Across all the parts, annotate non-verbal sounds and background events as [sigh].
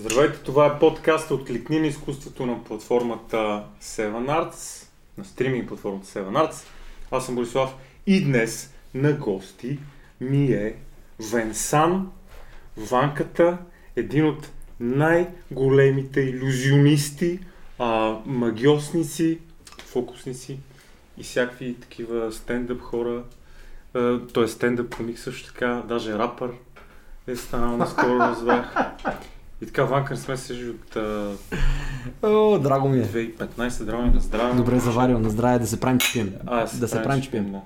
Здравейте, това е подкаст от Кликни на изкуството на платформата 7arts, на стриминг платформата 7arts. Аз съм Борислав и днес на гости ми е Венсан, Ванката, един от най-големите иллюзионисти, а, магиосници, фокусници и всякакви такива стендъп хора. А, той е стендъп комик също така, даже рапър е станал наскоро, [laughs] разбрах. И така, Ванка не сме се от а, О, драго ми е. 2015, здраве на здраве. Добре заварил, на здраве, да се правим, че пием. А, да се правим, че пием. Да.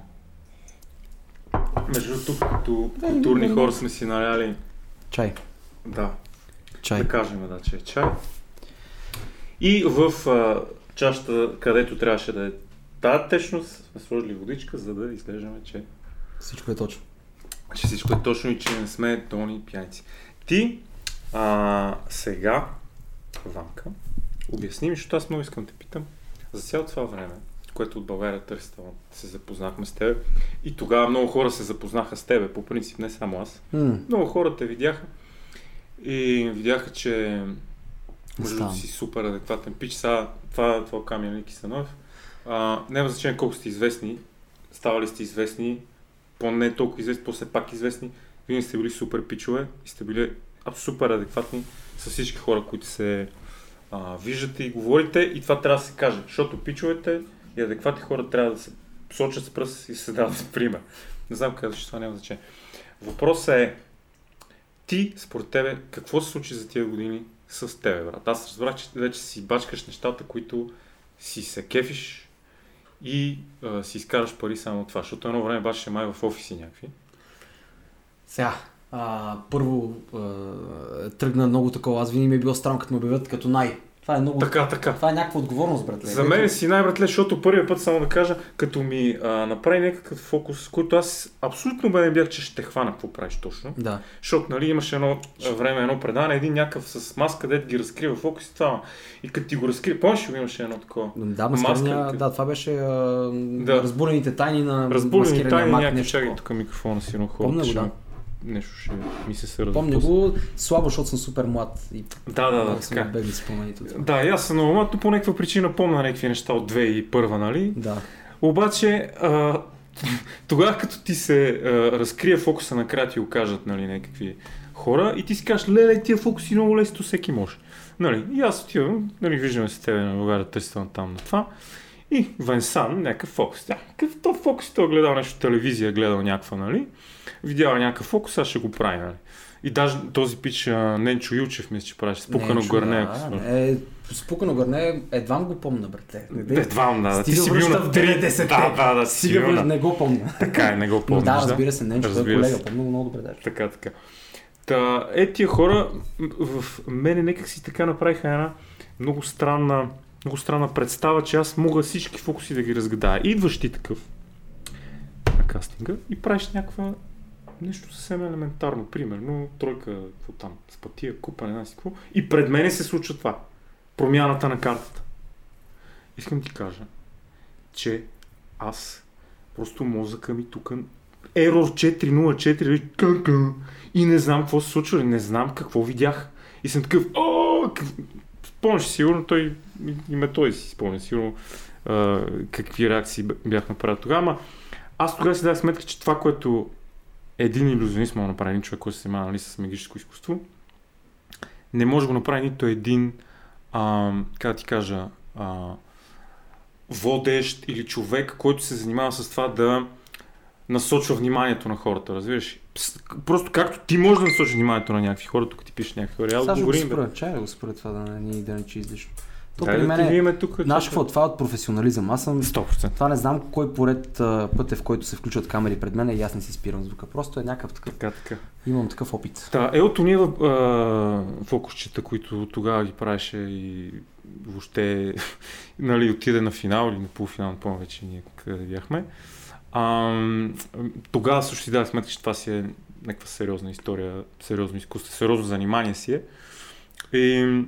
Между тук, като културни хора сме си наляли, Чай. да, Чай. да кажем, да, че е чай. И в а, чашата, където трябваше да е тази течност, сме сложили водичка, за да изглеждаме, че, Всичко е точно. че всичко е точно и че не сме тони пияници. Ти а, сега, Ванка, обясни ми, защото аз много искам да те питам, за цялото това време, което от България търси талант, се запознахме с теб и тогава много хора се запознаха с тебе, по принцип не само аз. М, Много хора те видяха и видяха, че другото Оставам. си супер адекватен пич. Сега, това, това камера Ники Становев. А, няма значение колко сте известни, ставали сте известни, по-не толкова известни, по-все пак известни. Вие сте били супер пичове и сте били супер адекватни с всички хора, които се а, виждате и говорите и това трябва да се каже, защото пичовете и адекватни хора трябва да се сочат с пръст и се дават пример. Не знам къде ще това няма значение. Въпросът е, ти, според тебе, какво се случи за тия години с тебе, брат? Аз разбрах, че вече си бачкаш нещата, които си се кефиш и а, си изкараш пари само от това, защото едно време бачеше май в офиси някакви. Сега, а, първо а, тръгна много такова. Аз винаги ми е било странно, като ме обявят като най. Това е много... Така, така. Това е някаква отговорност, братле. За мен си най-братле, защото първият път само да кажа, като ми а, направи някакъв фокус, който аз абсолютно бе не бях, че ще хвана какво правиш точно. Да. Защото, нали, имаше едно време, едно предаване, един някакъв с маска, дед ги разкрива фокус и това. И като ти го разкрива, помниш ли имаше едно такова? Да, Маска, маскарния, как- да, това беше а, Да. разбулените тайни на маскирания тайни, мак, някакви чакай тук микрофона си го, ще да. Нещо ще ми се се Помня го слабо, защото съм супер млад. И Да, да, да, така. бегли спомените. Да, и аз съм много млад, но по някаква причина помня някакви неща от 2001, нали? Да. Обаче, а, [laughs] тогава като ти се а, разкрие фокуса накрая ти го кажат, нали, някакви хора и ти си кажеш, леле, тия фокуси много лесно всеки може. Нали, и аз отивам, нали, виждаме с тебе на България, търсим там на това. И Венсан, някакъв фокус. Да, какъв то фокус, той е гледал нещо телевизия, гледал някаква, нали? Видял някакъв фокус, аз ще го прави, нали? И даже този пич а, Ненчо Ючев, мисля, че правеше спукано Не, гърне. да, ако не, Спукано гърне, едва го помня, братле. Едва, да, ти Стига си бил на в 3. 90-те. Да, да, да, си бил на не го помня. Така е, не го [laughs] Но помниш. да, разбира се, Ненчо, той е Разбира колега, помня го много добре даже. Така, така. Та, е, тия хора в мене някак си така направиха една много странна, много странна представа, че аз мога всички фокуси да ги разгадая. Идваш ти такъв на кастинга и правиш някаква нещо съвсем елементарно, примерно тройка, какво там, с пътия, купа, не знам си какво. И пред мене се случва това. Промяната на картата. Искам ти кажа, че аз просто мозъка ми тук Error 404 нали, кън-кън, и не знам какво се случва, не знам какво видях. И съм такъв, о, спомняш си, сигурно той, и- и ме той си спомня, сигурно какви реакции бях направил тогава, ама аз тогава си дах сметка, че това, което един иллюзионист може да направи, един човек, който се занимава нали, с магическо изкуство, не може да го направи нито един, а, как да ти кажа, а, водещ или човек, който се занимава с това да насочва вниманието на хората, разбираш? Просто както ти можеш да насочиш вниманието на някакви хора, тук ти пишеш някакви хора, аз го говорим. бе. според, чай да го според това да не да не че излишно. То Дай при да мен е, видим тук. знаеш какво, това е от професионализъм. Аз съм 100%. това не знам кой поред път е, в който се включват камери пред мен и аз не си спирам звука. Просто е някакъв такъв. Така, така. Имам такъв опит. Та, е от уния а, фокусчета, които тогава ги правеше и въобще [laughs] нали, отиде на финал или на полуфинал, не помня вече ние къде бяхме. А, тогава също си дадах сметка, че това си е някаква сериозна история, сериозно изкуство, сериозно занимание си е. И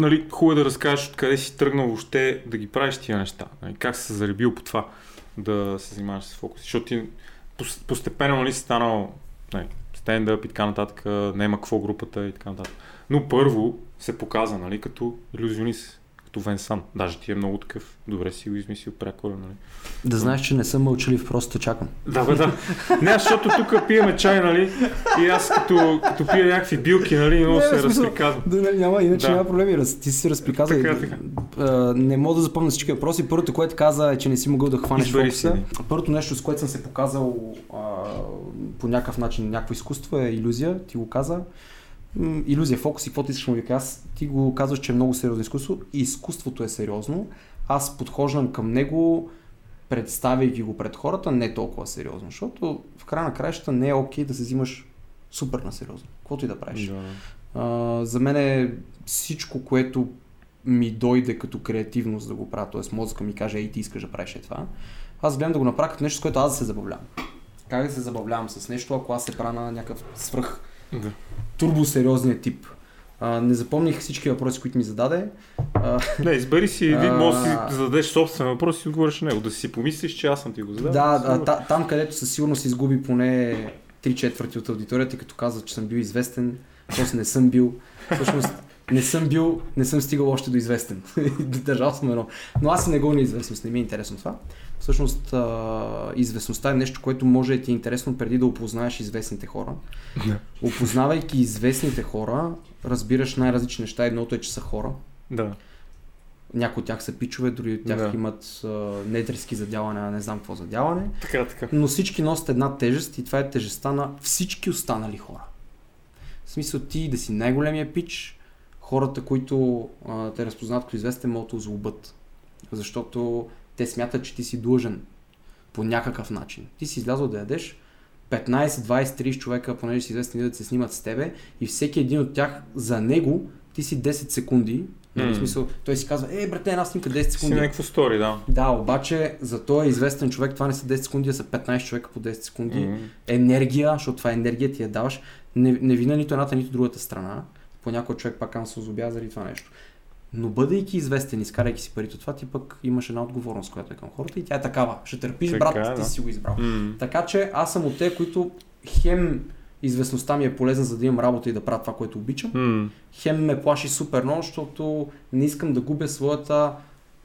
нали, хубаво е да разкажеш откъде си тръгнал въобще да ги правиш тия неща. Нали, как си се заребил по това да се занимаваш с фокус. Защото ти пос- постепенно нали, си станал Нали, стендъп и така нататък, няма какво групата и така нататък. Но първо се показа, нали, като иллюзионист като Венсан. Даже ти е много такъв. Добре си го измислил прякора, нали? Да знаеш, че не съм мълчалив, просто чакам. Да, бе, да. Не, защото тук пиеме чай, нали? И аз като, като пия някакви билки, нали, много се разприказвам. Да, не, няма, иначе да. няма проблеми. Раз, ти си разприказа. Така, така. не мога да запомня всички въпроси. Първото, което каза е, че не си могъл да хванеш фокуса. Първото нещо, с което съм се показал а, по някакъв начин, някакво изкуство е иллюзия. Ти го каза иллюзия, фокус и каквото искаш му вика. Аз ти го казваш, че е много сериозно изкуство и изкуството е сериозно. Аз подхождам към него, представяйки го пред хората, не толкова сериозно, защото в края на краищата не е окей да се взимаш супер на сериозно, каквото и да правиш. Да. А, за мен е всичко, което ми дойде като креативност да го правя, т.е. мозъка ми каже, ей ти искаш да правиш е това, аз гледам да го направя като нещо, с което аз да се забавлявам. Как да се забавлявам с нещо, ако аз се правя на някакъв свръх да. турбосериозния тип. А, не запомних всички въпроси, които ми зададе. А, не, избери си един, може да си зададеш собствен въпрос и отговориш на него. Да си помислиш, че аз съм ти го задал. Да, а, та, там където със сигурност изгуби поне три четвърти от аудиторията, като казва, че съм бил известен, после не съм бил. Всъщност, не съм бил, не съм стигал още до известен. [laughs] Държал съм едно. Но аз не го неизвестност, не ми е интересно това. Всъщност, а, известността е нещо, което може да ти е интересно преди да опознаеш известните хора. Да. Опознавайки известните хора, разбираш най-различни неща. Едното е, че са хора. Да. Някои от тях са пичове, други от тях да. имат а, недрески задяване, не знам какво задяване. Така, така. Но всички носят една тежест и това е тежестта на всички останали хора. В смисъл ти да си най-големия пич, хората, които а, те разпознават като известен, могат да злобът. Защото те смятат, че ти си длъжен по някакъв начин. Ти си излязъл да ядеш, 15, 20, 30 човека, понеже си известен да се снимат с тебе и всеки един от тях за него ти си 10 секунди. Mm. В смисъл, той си казва, е, брате, една снимка 10 секунди. Си някакво стори, да. Да, обаче за този известен човек това не са 10 секунди, а са 15 човека по 10 секунди. Mm. Енергия, защото това е енергия, ти я даваш. Не, не вина нито едната, нито другата страна. Понякога човек пак се озобя заради това нещо. Но бъдейки известен, изкарайки си парите от това, ти пък имаш една отговорност, която е към хората и тя е такава. Ще търпиш, така, брат, да. ти си го избрал. Mm. Така че аз съм от те, които хем известността ми е полезна, за да имам работа и да правя това, което обичам. Mm. Хем ме плаши супер много, защото не искам да губя своята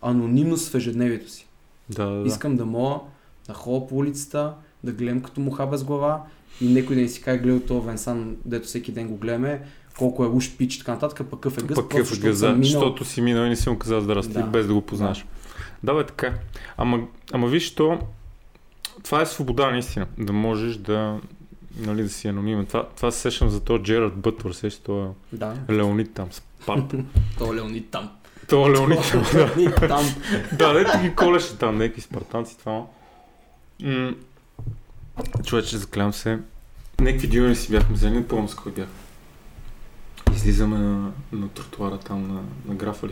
анонимност в ежедневието си. Да, да, Искам да мога да ходя по улицата, да гледам като муха без глава и някой да не си каже гледа това Венсан, дето всеки ден го гледаме, колко е уж пич и така нататък, пък какъв е гъс. Пък какъв е гъза, минал... защото си минал и не си му казал здрасти, да. без да го познаш. Да, бе, така. Ама, ама виж, то, това е свобода наистина, да можеш да, нали, да си анонимен. Това, това се сещам за този Джерард Бътвор, сеща това да. Леонид там, Спарта. [laughs] То Леонид там. То Леонид там, да. [laughs] да, дето ги колеше там, някакви спартанци, това. М- човече, заклям се. Някакви дюни си бяхме взели, не помня с кой бях излизаме на, на тротуара там на, на графа.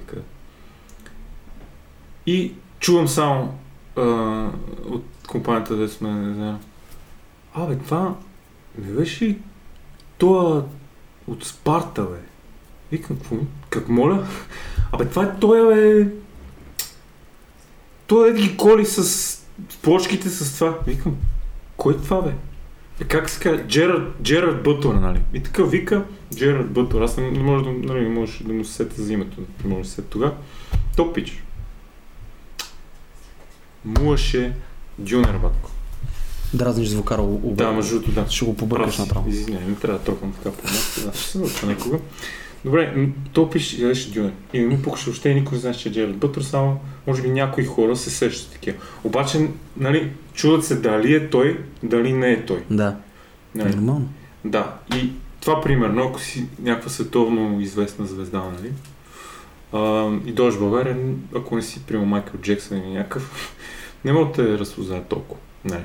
И чувам само а, от компанията, да сме, не знам. Абе, това не беше това от Спарта, бе? Викам, какво? Как моля? Абе, това е той, бе. Той е ги коли с плочките с това. Викам, кой е това, бе? Е, как се казва? Джерард, Джерард Бътър, нали? И така вика Джерард Бътър. Аз не, може да, нали, не може да му се сета за името. Не може да се тогава. Топ пич. Муаше Дюнер, батко. Дразниш звукара обе. Да, между другото, да. Ще го побъркаш направо. Извинявай, не трябва да тропам така по. Да, ще се науча някога. Добре, то пише, гледаш Дюнер. И не му пукаше въобще никой не знае, че е Джерард Бътър, само може би някои хора се сещат такива. Обаче, нали, чудат се дали е той, дали не е той. Да. Нали? Нормално. Да. И това примерно, ако си някаква световно известна звезда, нали? А, и дойдеш в България, ако не си приема Майкъл Джексън или някакъв, [laughs] не мога да те разпознае толкова. Не.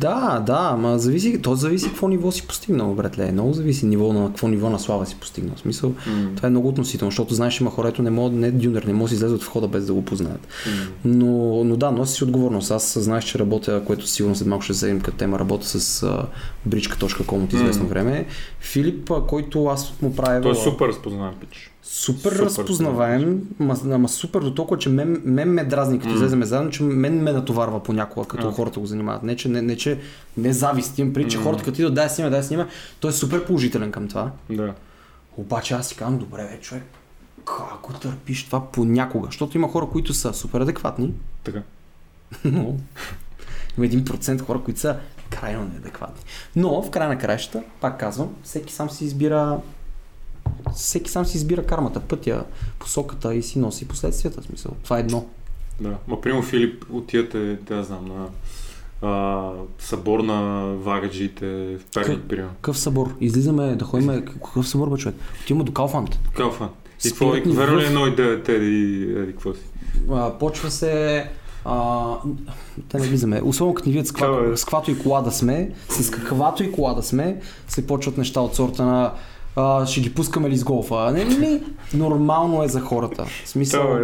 Да, да, ама зависи, то зависи какво ниво си постигнал, братле. Много зависи ниво на какво ниво на слава си постигнал. В смисъл, mm. това е много относително, защото знаеш, има хора, не могат, не дюнер, не може да излезат в хода без да го познаят. Mm. Но, но да, носи си отговорност. Аз знаеш, че работя, което сигурно след малко ще вземем като тема, работя с uh, bridge.com от известно mm. време. Филип, който аз му правя... Той е супер разпознаван пич. Супер, супер разпознаваем, ма, ама супер до толкова, че мен, мен ме дразни, като mm. излеземе заедно, че мен ме натоварва понякога, като okay. хората го занимават. Не, че не, не, че не завист, имам при, че mm. хората като идват, дай снима, дай снима, той е супер положителен към това. Да. Обаче аз си казвам, добре, бе, човек, как го търпиш това понякога? Защото има хора, които са супер адекватни. Така. [laughs] Но има един процент хора, които са крайно неадекватни. Но в края на краищата, пак казвам, всеки сам си избира всеки сам си избира кармата, пътя, посоката и си носи последствията. Смисъл. Това е едно. Да. Ма, примерно Филип, отивате, да знам, на а, събор на вагаджите в Перник, примерно. Какъв събор? Излизаме да ходим. Какъв събор, бе, човек? Отиваме до Калфанд. Калфанд. И какво, верно ли едно и да те и какво си? А, почва се а, да не влизаме. Особено като ни видят с, каква, е. с каквато и кола да сме, с каквато и кола да сме, се почват неща от сорта на а, ще ги пускаме ли с голфа. Не, не. Нормално е за хората. В смисъл,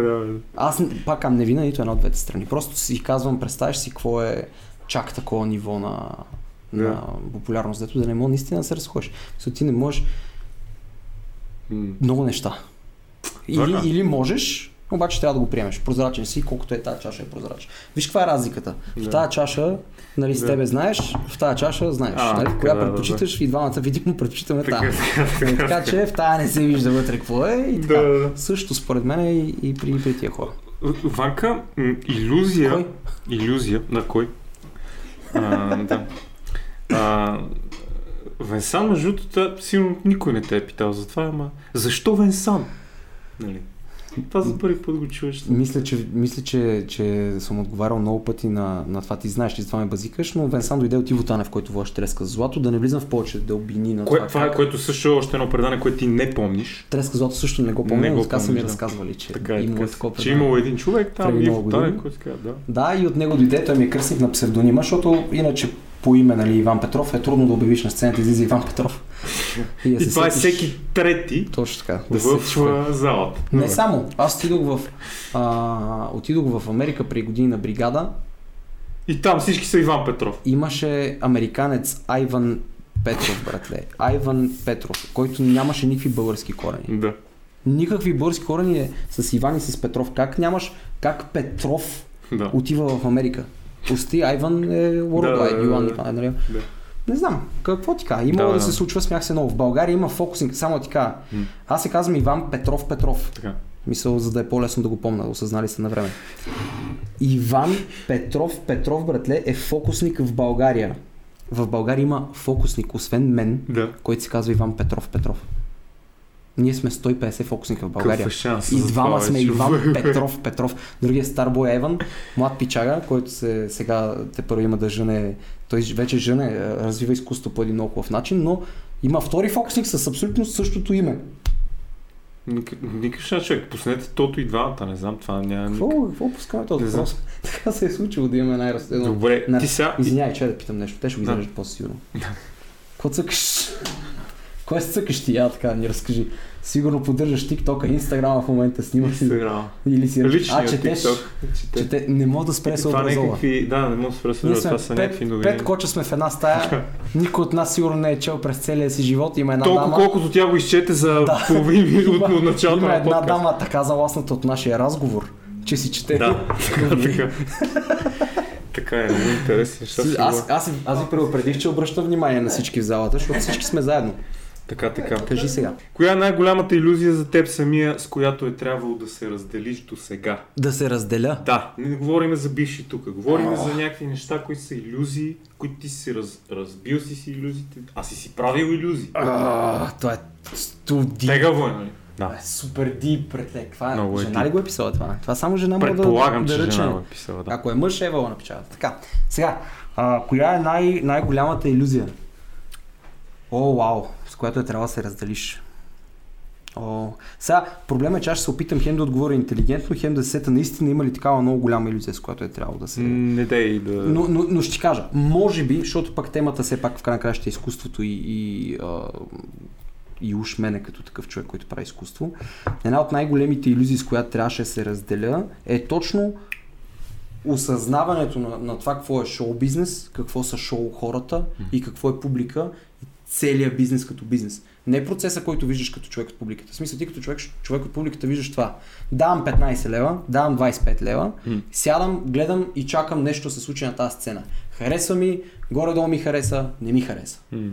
аз пак не вина нито една от двете страни. Просто си казвам, представяш си какво е чак такова ниво на, на популярност, дето да не може наистина да се разходиш. Мисля, ти не можеш mm. много неща. Или, или можеш, обаче трябва да го приемеш. Прозрачен си, колкото е тази чаша е прозрачен. Виж каква е разликата. В тази чаша, нали, с тебе знаеш, в тази чаша знаеш. А, нали, коя да, предпочиташ да, и двамата видимо предпочитаме тази. Така, така че в тази не се вижда вътре какво е и така. Да, Също според мен и, и при, при тия хора. Ванка, иллюзия. Кой? Иллюзия. На кой? А, да. А, Венсан, между другото, сигурно никой не те е питал за това, ама защо Венсан? Нали? Това за първи път го чуваш. Мисля, че, мисля че, че съм отговарял много пъти на, на това. Ти знаеш, че това ме базикаш, но Венсан дойде от Иво Танев, който ваше треска за злато, да не влизам в повече да обвини на Кое, това. Това е, което също е още едно предание, което ти не помниш. Треска злато също не го помня, но така са ми да. разказвали, че така е, имало такова Че имало един човек там, Иво Танев, който да. Да, и от него дойде, той ми е кръстник на псевдонима, защото иначе по име нали, Иван Петров е трудно да обявиш на сцената, излиза Иван Петров. И, и това е всеки трети Точно така, да в залата. Не само. Аз отидох в, а, отидох в Америка при години на бригада. И там всички са Иван Петров. Имаше американец Айван Петров, братле. Айван Петров, който нямаше никакви български корени. Да. Никакви български корени е с Иван и с Петров. Как нямаш, как Петров да. отива в Америка? Пусти, Айван е Worldwide, да, Йоан, да, нали? Да. Не знам, какво ти кажа? Има да, да, да, се случва, смях се много. В България има фокусинг, само ти кажа. Аз се казвам Иван Петров Петров. Така. Мисъл, за да е по-лесно да го помня, осъзнали сте на време. Иван Петров Петров, братле, е фокусник в България. В България има фокусник, освен мен, да. който се казва Иван Петров Петров. Ние сме 150 фокусника в България. Шанс и двама сме Иван [laughs] Петров Петров. Другия Старбой Еван, млад пичага, който се, сега те първо има да жене, той вече жене, развива изкуство по един много хубав начин, но има втори фокусник с абсолютно същото име. Никакъв шанс, човек. Пуснете тото и двамата, не знам, това няма Какво, какво пускаме този въпрос? [laughs] Така се е случило да имаме най-разстоянно. Добре, на... ти сега... Извинявай, че да питам нещо. Те ще го изрежат по-сигурно. [laughs] Какво цъкаш? Кое цъкаш ти? Я така, ни разкажи. Сигурно поддържаш TikTok, Instagram в момента снимаш. Instagram. Или си Личният а, четеш, TikTok. Чете, не мога да спре се това някакви, Да, не мога да спре се това са някакви новини. Пет коча сме в една стая. [laughs] Никой от нас сигурно не е чел през целия си живот. Има една Толкова дама. колкото тя го изчете за [laughs] да. половин минут от началото Има една дама, така заласната от нашия разговор, че си чете. Да, [laughs] така. Така е, много интересно. Аз, аз, аз, аз ви предупредих, че обръщам внимание на всички в залата, защото всички сме заедно. Така, така. Кажи сега. Коя е най-голямата иллюзия за теб самия, с която е трябвало да се разделиш до сега? Да се разделя? Да, не говорим за бивши тук. Говорим oh. за някакви неща, които са иллюзии, които ти си раз, разбил си си иллюзиите, а си си правил иллюзии. Ah, това е студи. Тегаво е, нали? Да. Е, супер дип, предле. Това е. Много е жена ли го е писала това? Това само жена може да, Предполагам, да, че да жена го е писала, да. Ако е мъж, Ева го напечава. Така, сега, а, коя е най- най-голямата иллюзия? О, вау, с която е трябва да се разделиш. О, сега, проблема е, че аз ще се опитам хем да отговоря интелигентно, хем да се сета наистина има ли такава много голяма иллюзия, с която е трябвало да се... Не дай да... Но, но, но ще кажа, може би, защото пак темата все пак в крайна краща е изкуството и, и, а, и уж мене като такъв човек, който прави изкуство. Една от най-големите иллюзии, с която трябваше да се разделя, е точно осъзнаването на, на това какво е шоу бизнес, какво са шоу хората и какво е публика целият бизнес като бизнес. Не процеса, който виждаш като човек от публиката. В смисъл, ти като човек, човек от публиката виждаш това. Давам 15 лева, давам 25 лева, mm. сядам, гледам и чакам нещо се случи на тази сцена. Харесва ми, горе-долу ми хареса, не ми хареса. Mm.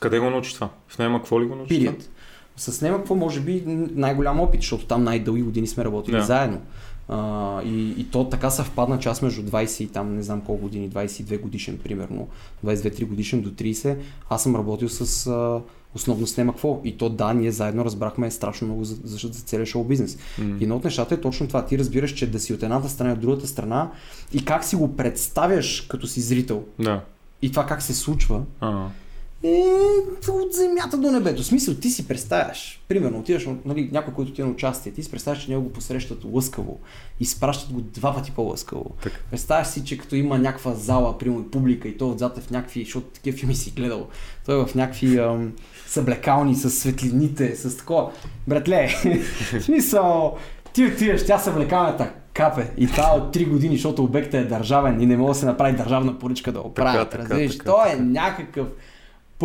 Къде го научи това? В Нема какво ли го научи? Пирият. С Нема какво може би най-голям опит, защото там най-дълги години сме работили yeah. заедно. А, и, и то така съвпадна, че аз между 20 и там не знам колко години, 22 годишен примерно, 22-3 годишен до 30, аз съм работил с а, основно с какво. И то да, ние заедно разбрахме страшно много за, за, за целия шоу бизнес. Mm. И едно от нещата е точно това. Ти разбираш, че да си от едната страна и от другата страна и как си го представяш като си зрител. Да. И това как се случва. Uh-huh е от земята до небето. В смисъл, ти си представяш, примерно, отиваш, нали, някой, който ти е на участие, ти си представяш, че него го посрещат лъскаво, изпращат го два пъти по-лъскаво. Так. Представяш си, че като има някаква зала, примерно публика и то отзад е в някакви, защото такива филми си гледал, той е в някакви ам, съблекални, с светлините, с такова. Братле, [laughs] в смисъл, ти отиваш, тя съблекалната капе. И това от 3 години, защото обектът е държавен и не може да се направи държавна поръчка да оправят. Разбираш, той е някакъв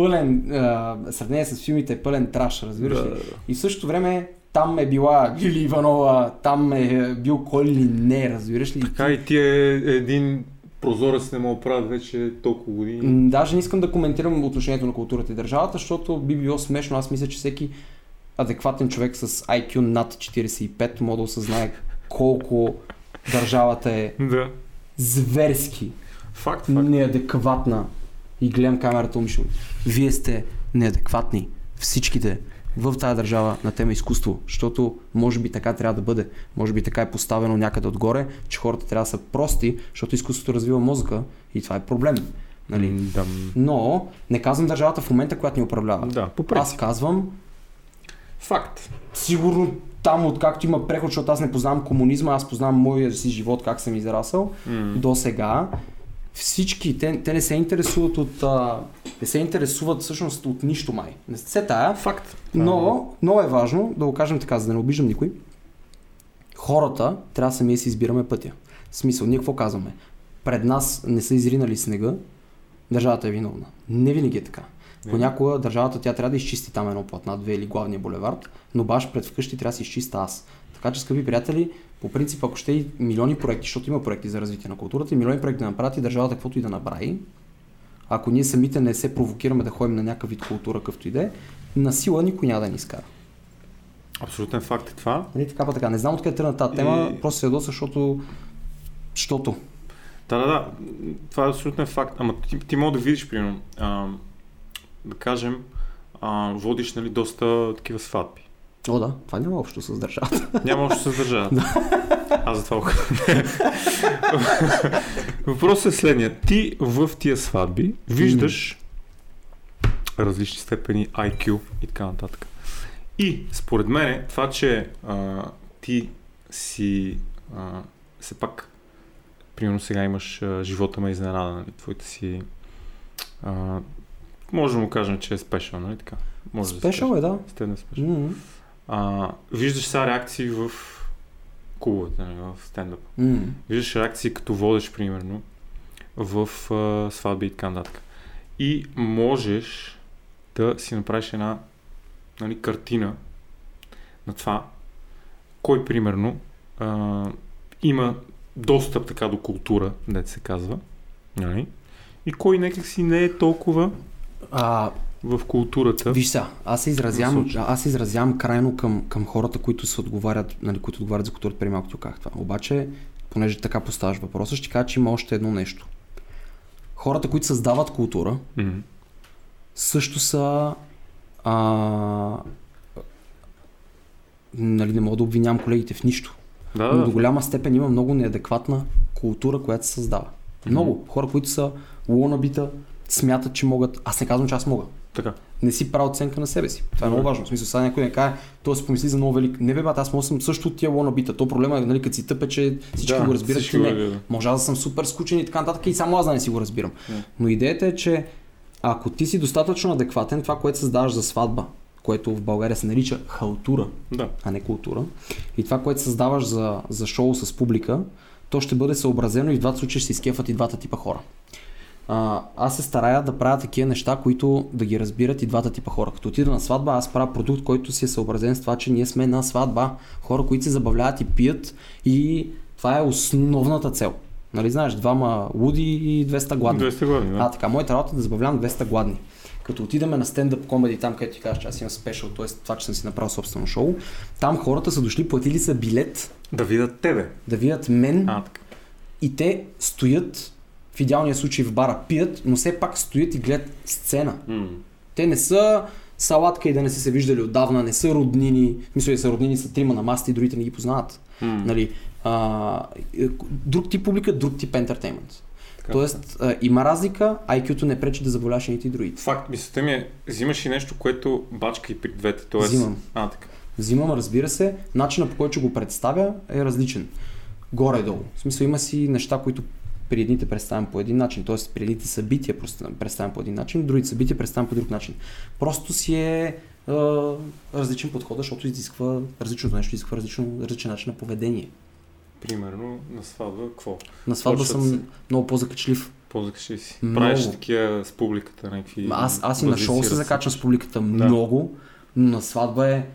пълен, а, сравнение с филмите е пълен траш, разбираш да, ли? И в същото време там е била Лили Иванова, там е бил кой ли не, разбираш ли? Така и ти е един прозорец не мога правят вече толкова години. Даже не искам да коментирам отношението на културата и държавата, защото би било смешно. Аз мисля, че всеки адекватен човек с IQ над 45 може да осъзнае колко държавата е да. зверски факт, факт. неадекватна и гледам камерата умишлено. Вие сте неадекватни. Всичките в тази държава на тема изкуство, защото може би така трябва да бъде. Може би така е поставено някъде отгоре, че хората трябва да са прости, защото изкуството развива мозъка и това е проблем. Нали? Да. Но не казвам държавата в момента, която ни управлява. Да, по Аз казвам Факт. Сигурно там, откакто има преход, защото аз не познавам комунизма, аз познавам моя си живот, как съм израсъл mm. до сега всички, те, те не се интересуват от, а, не се интересуват всъщност от нищо май. Не се тая. Факт. Но, но е важно да го кажем така, за да не обиждам никой. Хората трябва сами да си избираме пътя. В смисъл, ние какво казваме? Пред нас не са изринали снега, държавата е виновна. Не винаги е така. Понякога държавата тя трябва да изчисти там едно платна, две или главния булевард, но баш пред вкъщи трябва да се изчиста аз. Така че, скъпи приятели, по принцип, ако ще и милиони проекти, защото има проекти за развитие на културата, и милиони проекти да направят и държавата каквото и да направи, ако ние самите не се провокираме да ходим на някакъв вид култура, какъвто и да е, на сила никой няма да ни изкара. Абсолютен факт е това. Нали, така па така. Не знам откъде тръгна тази тема, и... просто се ядоса, защото... Защото. Да, да, да. Това е абсолютен факт. Ама ти, ти мога да видиш, примерно, а, да кажем, а, водиш нали, доста такива сватби. О, да, това няма общо с държавата. [laughs] Няма общо с държавата. Аз за това Въпросът е следния. Ти в тия сватби виждаш различни степени IQ и така нататък. И според мен това, че а, ти си а, все пак примерно сега имаш а, живота ме изненада, нали? твоите си а, може да му кажем, че е спешъл, нали така? Може спешъл е, да. Стедна спешъл. Mm-hmm а, виждаш сега реакции в куловете, нали, в стендъп. Mm. Виждаш реакции като водиш, примерно, в а, сватби и така нататък. И можеш да си направиш една нали, картина на това, кой, примерно, а, има достъп така до култура, да се казва, нали? и кой някак си не е толкова а, в културата. Виж сега, аз се изразявам, аз се изразявам крайно към, към хората, които се отговарят, нали, които отговарят за културата, преди малко ти казах това. Обаче, понеже така поставяш въпроса, ще кажа, че има още едно нещо. Хората, които създават култура, mm-hmm. също са а, нали, не мога да обвинявам колегите в нищо. Да, но до голяма степен има много неадекватна култура, която се създава. Mm-hmm. Много хора, които са лонабита, смятат, че могат. Аз не казвам, че аз мога. Така. Не си правил оценка на себе си. Това е много важно. В смисъл, сега някой не каже, той се помисли за много велик. Не бе, бат, аз мога съм също от тия лона бита. То проблема е, нали, като си тъпе, че всички да, го разбират, че не. Да. Може да съм супер скучен и така нататък и само аз да не си го разбирам. Yeah. Но идеята е, че ако ти си достатъчно адекватен, това, което създаваш за сватба, което в България се нарича халтура, да. а не култура, и това, което създаваш за, за шоу с публика, то ще бъде съобразено и в двата случая ще се изкефат и двата типа хора. А, аз се старая да правя такива неща, които да ги разбират и двата типа хора. Като отида на сватба, аз правя продукт, който си е съобразен с това, че ние сме на сватба. Хора, които се забавляват и пият и това е основната цел. Нали знаеш, двама луди и 200 гладни. 200 гладни, да. А, така, моята работа е да забавлявам 200 гладни. Като отидеме на стендъп комеди, там където ти кажеш, че аз имам спешъл, т.е. това, че съм си направил собствено шоу, там хората са дошли, платили са билет Да видят тебе. да видят мен А, така. и те стоят, в идеалния случай в бара, пият, но все пак стоят и гледат сцена. Те не са салатка и да не са се виждали отдавна, не са роднини, мисля, са роднини са трима на масата и другите не ги познават. М. Нали, а, е, друг тип публика, друг тип ентертеймент. Така. Тоест, а, има разлика, IQ-то не пречи да заболяш и другите. Факт, мисълта ми е, взимаш и нещо, което бачка и при двете. Тоест... Взимам. А, така. Взимам, разбира се, начинът по който го представя е различен. Горе-долу. В смисъл има си неща, които при едните представям по един начин, т.е. при едните събития представям по един начин, другите събития представям по друг начин. Просто си е е, различен подход, защото изисква различното нещо, изисква различно, различен начин на поведение. Примерно на сватба, какво? На сватба съм се. много по-закачлив. По-закаши си. Много. Правиш такива с публиката, някакви... Аз, аз и на шоу се ръце. закачам с публиката много, но на сватба е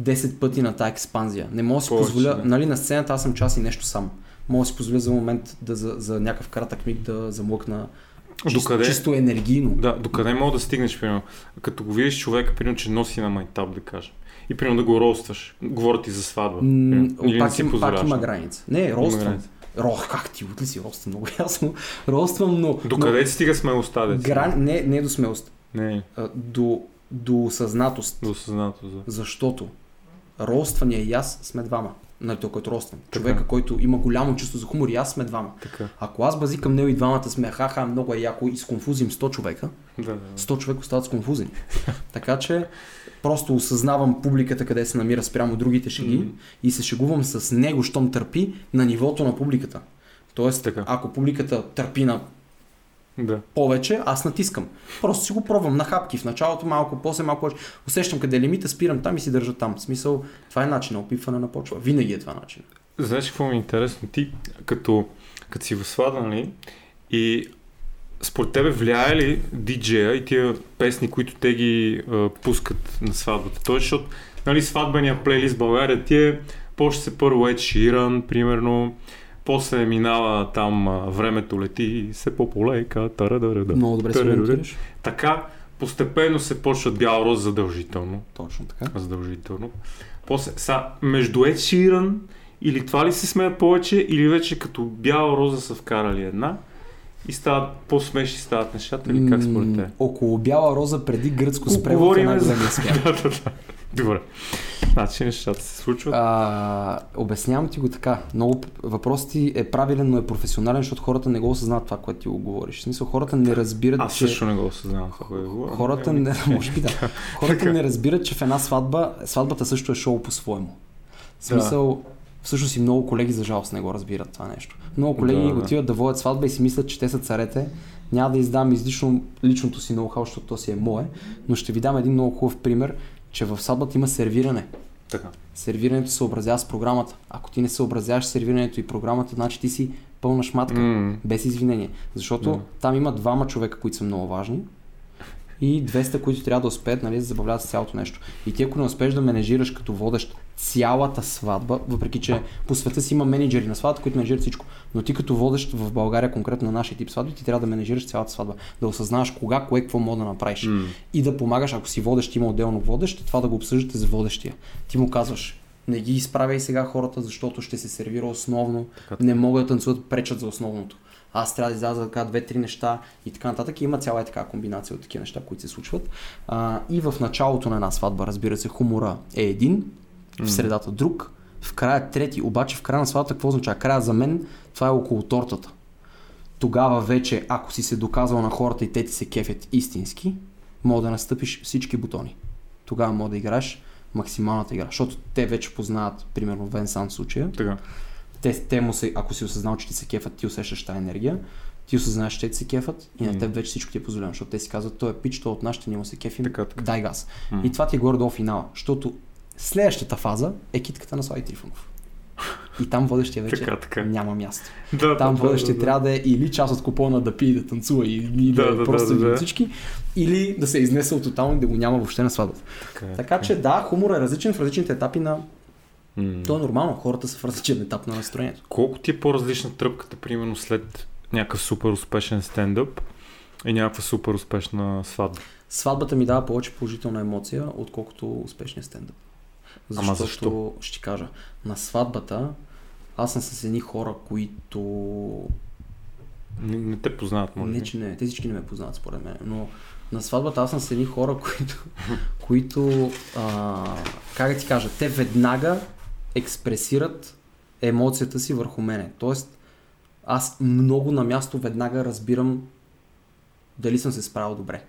10 пъти на тази експанзия. Не мога да си позволя, да. нали на сцената аз съм час и нещо сам. Мога да си позволя за момент да за, за някакъв кратък миг да замлъкна чисто, Докъде? чисто енергийно. Да, докъде мога да стигнеш, примерно? Като го видиш човека, примерно, че носи на майтап, да кажем. И примерно да го ростваш. Говоря ти за сватба. М. Или не пак, си им, пак има граница. Не, роствам. Рох, как ти отли си роствам много ясно. [laughs] Роствам, но... Докъде ти стига смелостта, но, деца? грани... не, не до смелост. Не, а, До, до осъзнатост. до осъзнато. За... Защото роствания и аз сме двама. Нали, той, който роствам. Така. Човека, който има голямо чувство за хумор и аз сме двама. Така. Ако аз базикам него и двамата сме ха-ха, много е яко и сконфузим 100 човека, Да, да. 100 човека остават сконфузени. така че просто осъзнавам публиката къде се намира спрямо другите шеги Мгм. и се шегувам с него, щом търпи на нивото на публиката. Тоест, Така. ако публиката търпи на Да. повече, аз натискам. Просто си го пробвам на хапки. В началото малко, после малко повече. Усещам къде е лимита, спирам там и си държа там. В смисъл, това е начин на опитване на почва. Винаги е това начин. Знаеш какво ми е интересно? Ти, като, като си в свада, нали, и според тебе влияе ли диджея и тия песни, които те ги а, пускат на сватбата? Тоест, защото нали, сватбения плейлист в България ти е, почва се първо Ed Sheeran, примерно, после минава там а, времето лети, се по-полека, тарадарада. Много добре се ориентираш. Така, постепенно се почват бял роз задължително. Точно така. Задължително. После, са, между Ed Sheeran или това ли се смеят повече, или вече като бяла роза са вкарали една и стават по-смешни стават нещата, или как според те? Около бяла роза преди гръцко Ко- с превод е за- [laughs] да, да, да. Добре. Значи нещата се случват. А, обяснявам ти го така. Много въпросът ти е правилен, но е професионален, защото хората не го осъзнават това, което ти го говориш. В смисъл, хората не разбират, Аз че... също не го осъзнавам това, което говоря. Хората не, [laughs] може би да. Хората не разбират, че в една сватба, сватбата също е шоу по-своему. В смисъл, всъщност и много колеги за жалост не го разбират това нещо. Много колеги Да, да. отиват да водят сватба и си мислят, че те са царете. Няма да издам излишно личното си ноу-хау, защото то си е мое, но ще ви дам един много хубав пример, че в сватбата има сервиране. Така. Сервирането се съобразява с програмата. Ако ти не съобразяваш сервирането и програмата, значи ти си пълна шматка. М, Без извинение. Защото Да. там има двама човека, които са много важни и 200, които трябва да успеят нали, да забавляват с цялото нещо. И ти ако не успееш да менежираш като водещ цялата сватба, въпреки че по света си има менеджери на сватба, които менежират всичко, но ти като водещ в България, конкретно на нашия тип сватби, ти трябва да менежираш цялата сватба, да осъзнаваш кога, кое, какво мога да направиш м. и да помагаш, ако си водещ, има отделно водещ, това да го обсъждате с водещия. Ти му казваш, не ги изправяй сега хората, защото ще се сервира основно, Така, не могат да танцуват, пречат за основното. Аз трябва да изляза да кажа две-три неща и така нататък. И има цяла е така комбинация от такива неща, които се случват. А, и в началото на една сватба, разбира се, хумора е един, в средата друг, в края трети. Обаче в края на сватбата какво означава? Края за мен това е около тортата. Тогава вече, ако си се доказал на хората и те ти се кефят истински, мога да настъпиш всички бутони. Тогава мога да играеш максималната игра. Защото те вече познават, примерно, Венсан в случая. Така. Те, те му се, ако си осъзнал, че ти се кефат, ти усещаш тази енергия. Ти осъзнаваш, че те ти се кефат и на теб вече всичко ти е позволено, защото те си казват, той е пич, той от нашите, ние му се кефим, Така, така. дай газ. М. И това ти е горе-долу финала, защото следващата фаза е китката на Слави Трифонов. И там водещия вече Така, така. няма място. Да, Там да, водещия да, да. трябва да е или част от купона да пие и да танцува, или Да, да, да, е просто да, да, от всички, или да се е изнесъл тотално и да го няма въобще на сватбата. Така, е, Така че да, хумор е различен в различните етапи на... М. То е нормално, хората са в различен етап на настроението. Колко ти е по-различна тръпката, примерно след някакъв супер успешен стендъп и някаква супер успешна сватба? Сватбата ми дава повече положителна емоция, отколкото успешния стендъп. Ама Защото, защо? ще ти кажа, на сватбата аз съм с едни хора, които... Не, не те познават, може Не, че не, те всички не ме познават според мен, но на сватбата аз съм с едни хора, [laughs] които, които а, как да ти кажа, те веднага експресират емоцията си върху мене. Тоест, аз много на място веднага разбирам дали съм се справил добре.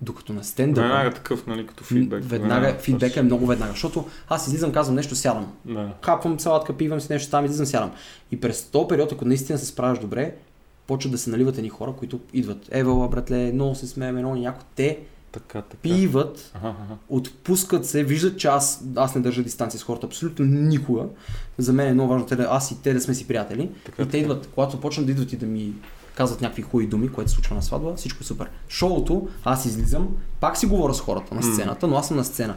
Докато на стендъпа... Веднага такъв, нали, като фидбек. Веднага, фидбека е много веднага, защото аз излизам, казвам нещо, сядам. Да. Хапвам салатка, пивам си нещо, там излизам, сядам. И през този период, ако наистина се справяш добре, почват да се наливат едни хора, които идват. Евала, братле, много се смееме, много някой. Те Така, така. пиват, Ага, ага. отпускат се, виждат, че аз, аз не държа дистанция с хората абсолютно никога. За мен е много важно те да, аз и те да сме си приятели. Така, и те така. идват, когато почнат да идват и да ми казват някакви хубави думи, което се случва на сватба, всичко е супер. Шоуто, аз излизам, пак си говоря с хората на сцената, но аз съм на сцена.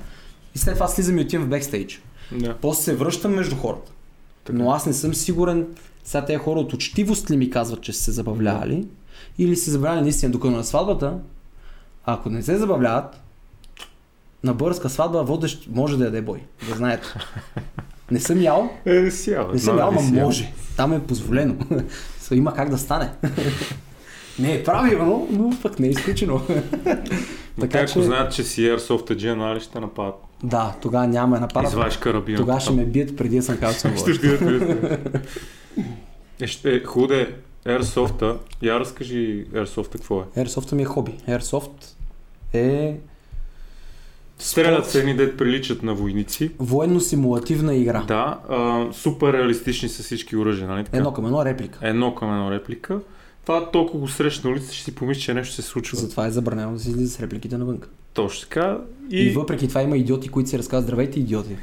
И след това слизам и отивам в бекстейдж. Да. После се връщам между хората. Така. Но аз не съм сигурен, сега тези хора от учтивост ли ми казват, че са се забавлявали, или се забавлявали наистина, докато на сватбата, ако не се забавляват, на българска сватба водещ може да яде бой. Да знаете. [laughs] Не съм ял, Е, не си ял. не съм ял, ама може. Там е позволено. Са, Има как да стане. Не е правилно, но пък не е изключено. Така, ако че- знаят, че си Airsoft G, нали ще нападат. Да, тогава няма да нападат. Извадиш карабина. Тогава ще ме бият преди да съм [laughs] казал, че съм. Е, ще, худе, Airsoft-а. Я разкажи Airsoft-а какво е. Airsoft ми е хоби. Airsoft е Стрелят се едни дет приличат на войници. военно-симулативна игра. Да, а, супер реалистични са всички оръжия, нали така? Едно към едно реплика. Едно към едно реплика. Това толкова го срещна на улицата, ще си помисли, че нещо се случва. Затова е забранено да се излиза с репликите навън. Точно така. И... и въпреки това има идиоти, които си разказват здравейте идиоти.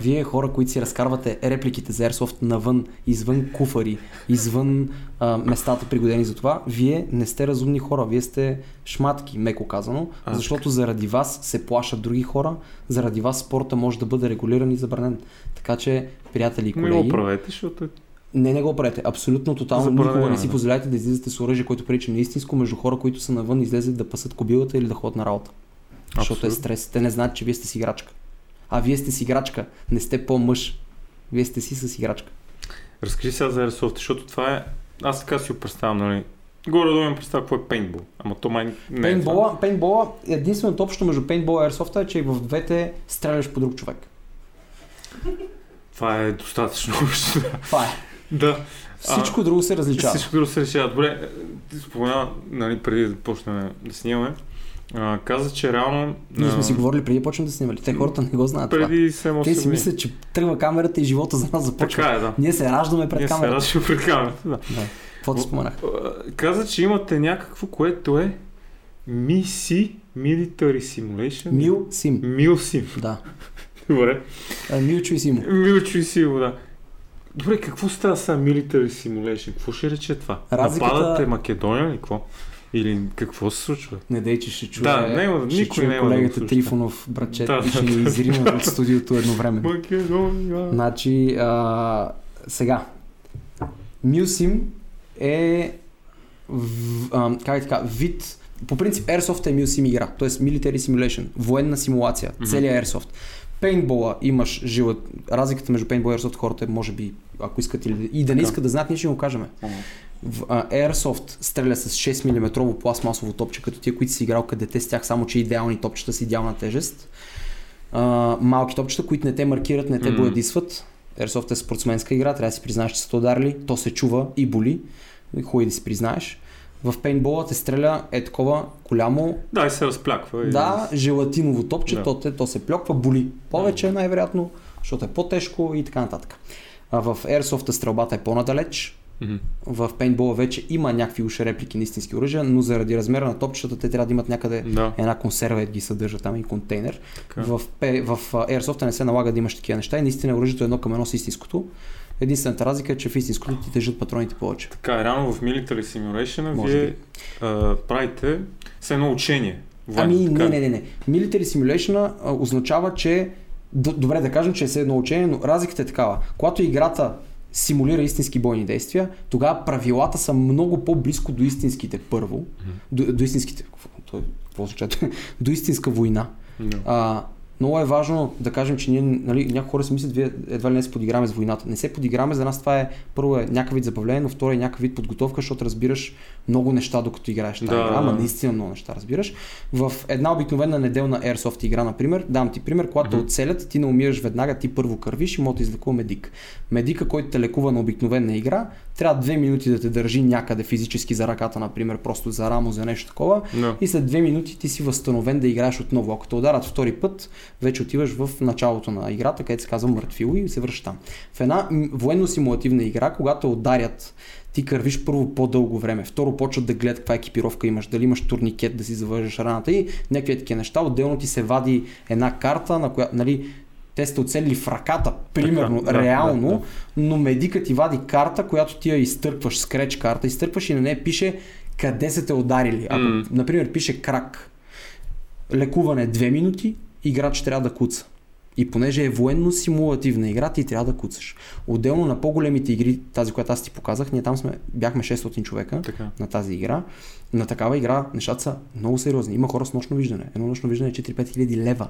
Вие хора, които си разкарвате репликите за Airsoft навън, извън куфари, извън а, местата пригодени за това, вие не сте разумни хора, вие сте шматки, меко казано, А, защото заради вас се плашат други хора, заради вас спорта може да бъде регулиран и забранен. Така че, приятели и Не колеги, го правете, защото е не, не го правете. Абсолютно, тотално Забранено никога не е, си позволяйте да излизате с оръжие, което прилича на истинско между хора, които са навън, излезат да пасат кобилата или да ходят на работа. Защото е Абсолютно. стрес. Те не знаят, че вие сте си играчка. А вие сте си играчка, не сте по-мъж. Вие сте си с играчка. Разкажи сега за Airsoft, защото това е... Аз така си го представям, нали? Горе-долу имам представа какво е пейнтбол. Ама то май не е това. Пейнтбола, пейнтбола, единственото общо между пейнтбола и Airsoft е, че и в двете стреляш по друг човек. Това е достатъчно общо. Това е. да. Всичко друго се различава. Всичко друго се решава. Добре, ти спомена, нали, преди да почнем да снимаме, а, каза, че реално... Ние сме си говорили преди почнем да снимали. Те хората не го знаят това. преди 7-8 Те си мислят, че тръгва камерата и живота за нас започва. Така е, да. Ние се раждаме пред Ние се камерата. радваме пред камерата, да. Да. Какво ти споменах? Каза, че имате някакво, което е MISI, Military Simulation. Мил Сим. Милсим. Да. [laughs] Добре. Милчо и Симо. Милчо и Симо, да. Добре, какво става сега Military Simulation? Какво ще рече това? Разликата- Нападате Македония или какво? Или какво се случва? Не дей, че ще чуе, Да, няма- ще никой чуе няма да колегата слуша. Трифонов братчет Да, и ще да, ни да. изримат от студиото едновременно. Македония. Значи, а, сега, Мюсим е в, а, как е така, вид, по принцип Airsoft е Мюсим игра, т.е. Military Simulation, военна симулация, Мгм. целият Airsoft. Пейнтбола имаш жила, разликата между пейнтбол и Airsoft хората е, може би, ако искат или, и да не искат да знаят, ние ще го кажем. В, а, Airsoft стреля с 6 мм пластмасово топче, като тия, които си играл къде те с тях, само че идеални топчета с идеална тежест. А, малки топчета, които не те маркират, не те Мгм. боядисват. Airsoft е спортсменска игра, трябва да си признаеш, че са те ударили, то се чува и боли. Хубаво е да си признаеш. В пейнтбола те стреля е такова голямо, Да, и се разпляква. и- да, желатиново топче, Да. то, те, то се плёква, боли. Повече най-вероятно, защото е по-тежко и така нататък. А в Airsoft стрелбата е по-надалеч, В пейнтбола вече има някакви уж реплики на истински оръжия, но заради размера на топчетата те трябва да имат някъде Да, една консерва да ги съдържа там и контейнер. така. В, в Airsoft не се налага да имаш такива неща и наистина оръжието е едно към едно с истинското. Единствената разлика е, че в истинското ти тежат патроните повече. Така, реално в Military Simulation Може вие а, правите все едно учение. Ами военно, така не, не, не, не. Military Simulation а, означава, че добре да кажем, че е все едно учение, но разликата е такава. Когато играта симулира истински бойни действия, тогава правилата са много по-близко до истинските първо, до, до истинските, какво- той- какво означава? [laughs] до истинска война. Да. А, много е важно да кажем, че ние, нали, някои хора си мислят, вие едва ли не се подиграме с войната. Не се подиграме, за нас това е първо е някакъв вид забавление, но второ е някакъв вид подготовка, защото разбираш много неща, докато играеш тази Да, игра, ама наистина много неща разбираш. В една обикновена неделна Airsoft игра, например, дам ти пример, когато Мгм. оцелят, ти не умираш веднага, ти първо кървиш и може да излекува медик. Медика, който те лекува на обикновена игра, трябва две минути да те държи някъде физически за ръката, например, просто за рамо, за нещо такова Да. и след две минути ти си възстановен да играеш отново. Ако те ударят втори път, вече отиваш в началото на играта, където се казва мъртвило и се връщаш там. В една военно-симулативна игра, когато ударят, ти кървиш първо по-дълго време, второ почват да гледат каква екипировка имаш, дали имаш турникет да си завържеш раната и някакви такива неща. Отделно ти се вади една карта, на която, нали, те сте оцелили в ръката, примерно, да, реално, да, да. но медика ти вади карта, която ти я изтъркваш, скреч карта, изтъркваш и на нея пише къде са те ударили. Ако, М. например, пише крак, лекуване 2 минути, играч трябва да куца. И понеже е военно-симулативна игра, ти трябва да куцаш. Отделно на по-големите игри, тази, която аз ти показах, ние там сме, бяхме 600 човека Така. на тази игра. На такава игра нещата са много сериозни. Има хора с нощно виждане. Едно нощно виждане е 4-5 хиляди лева.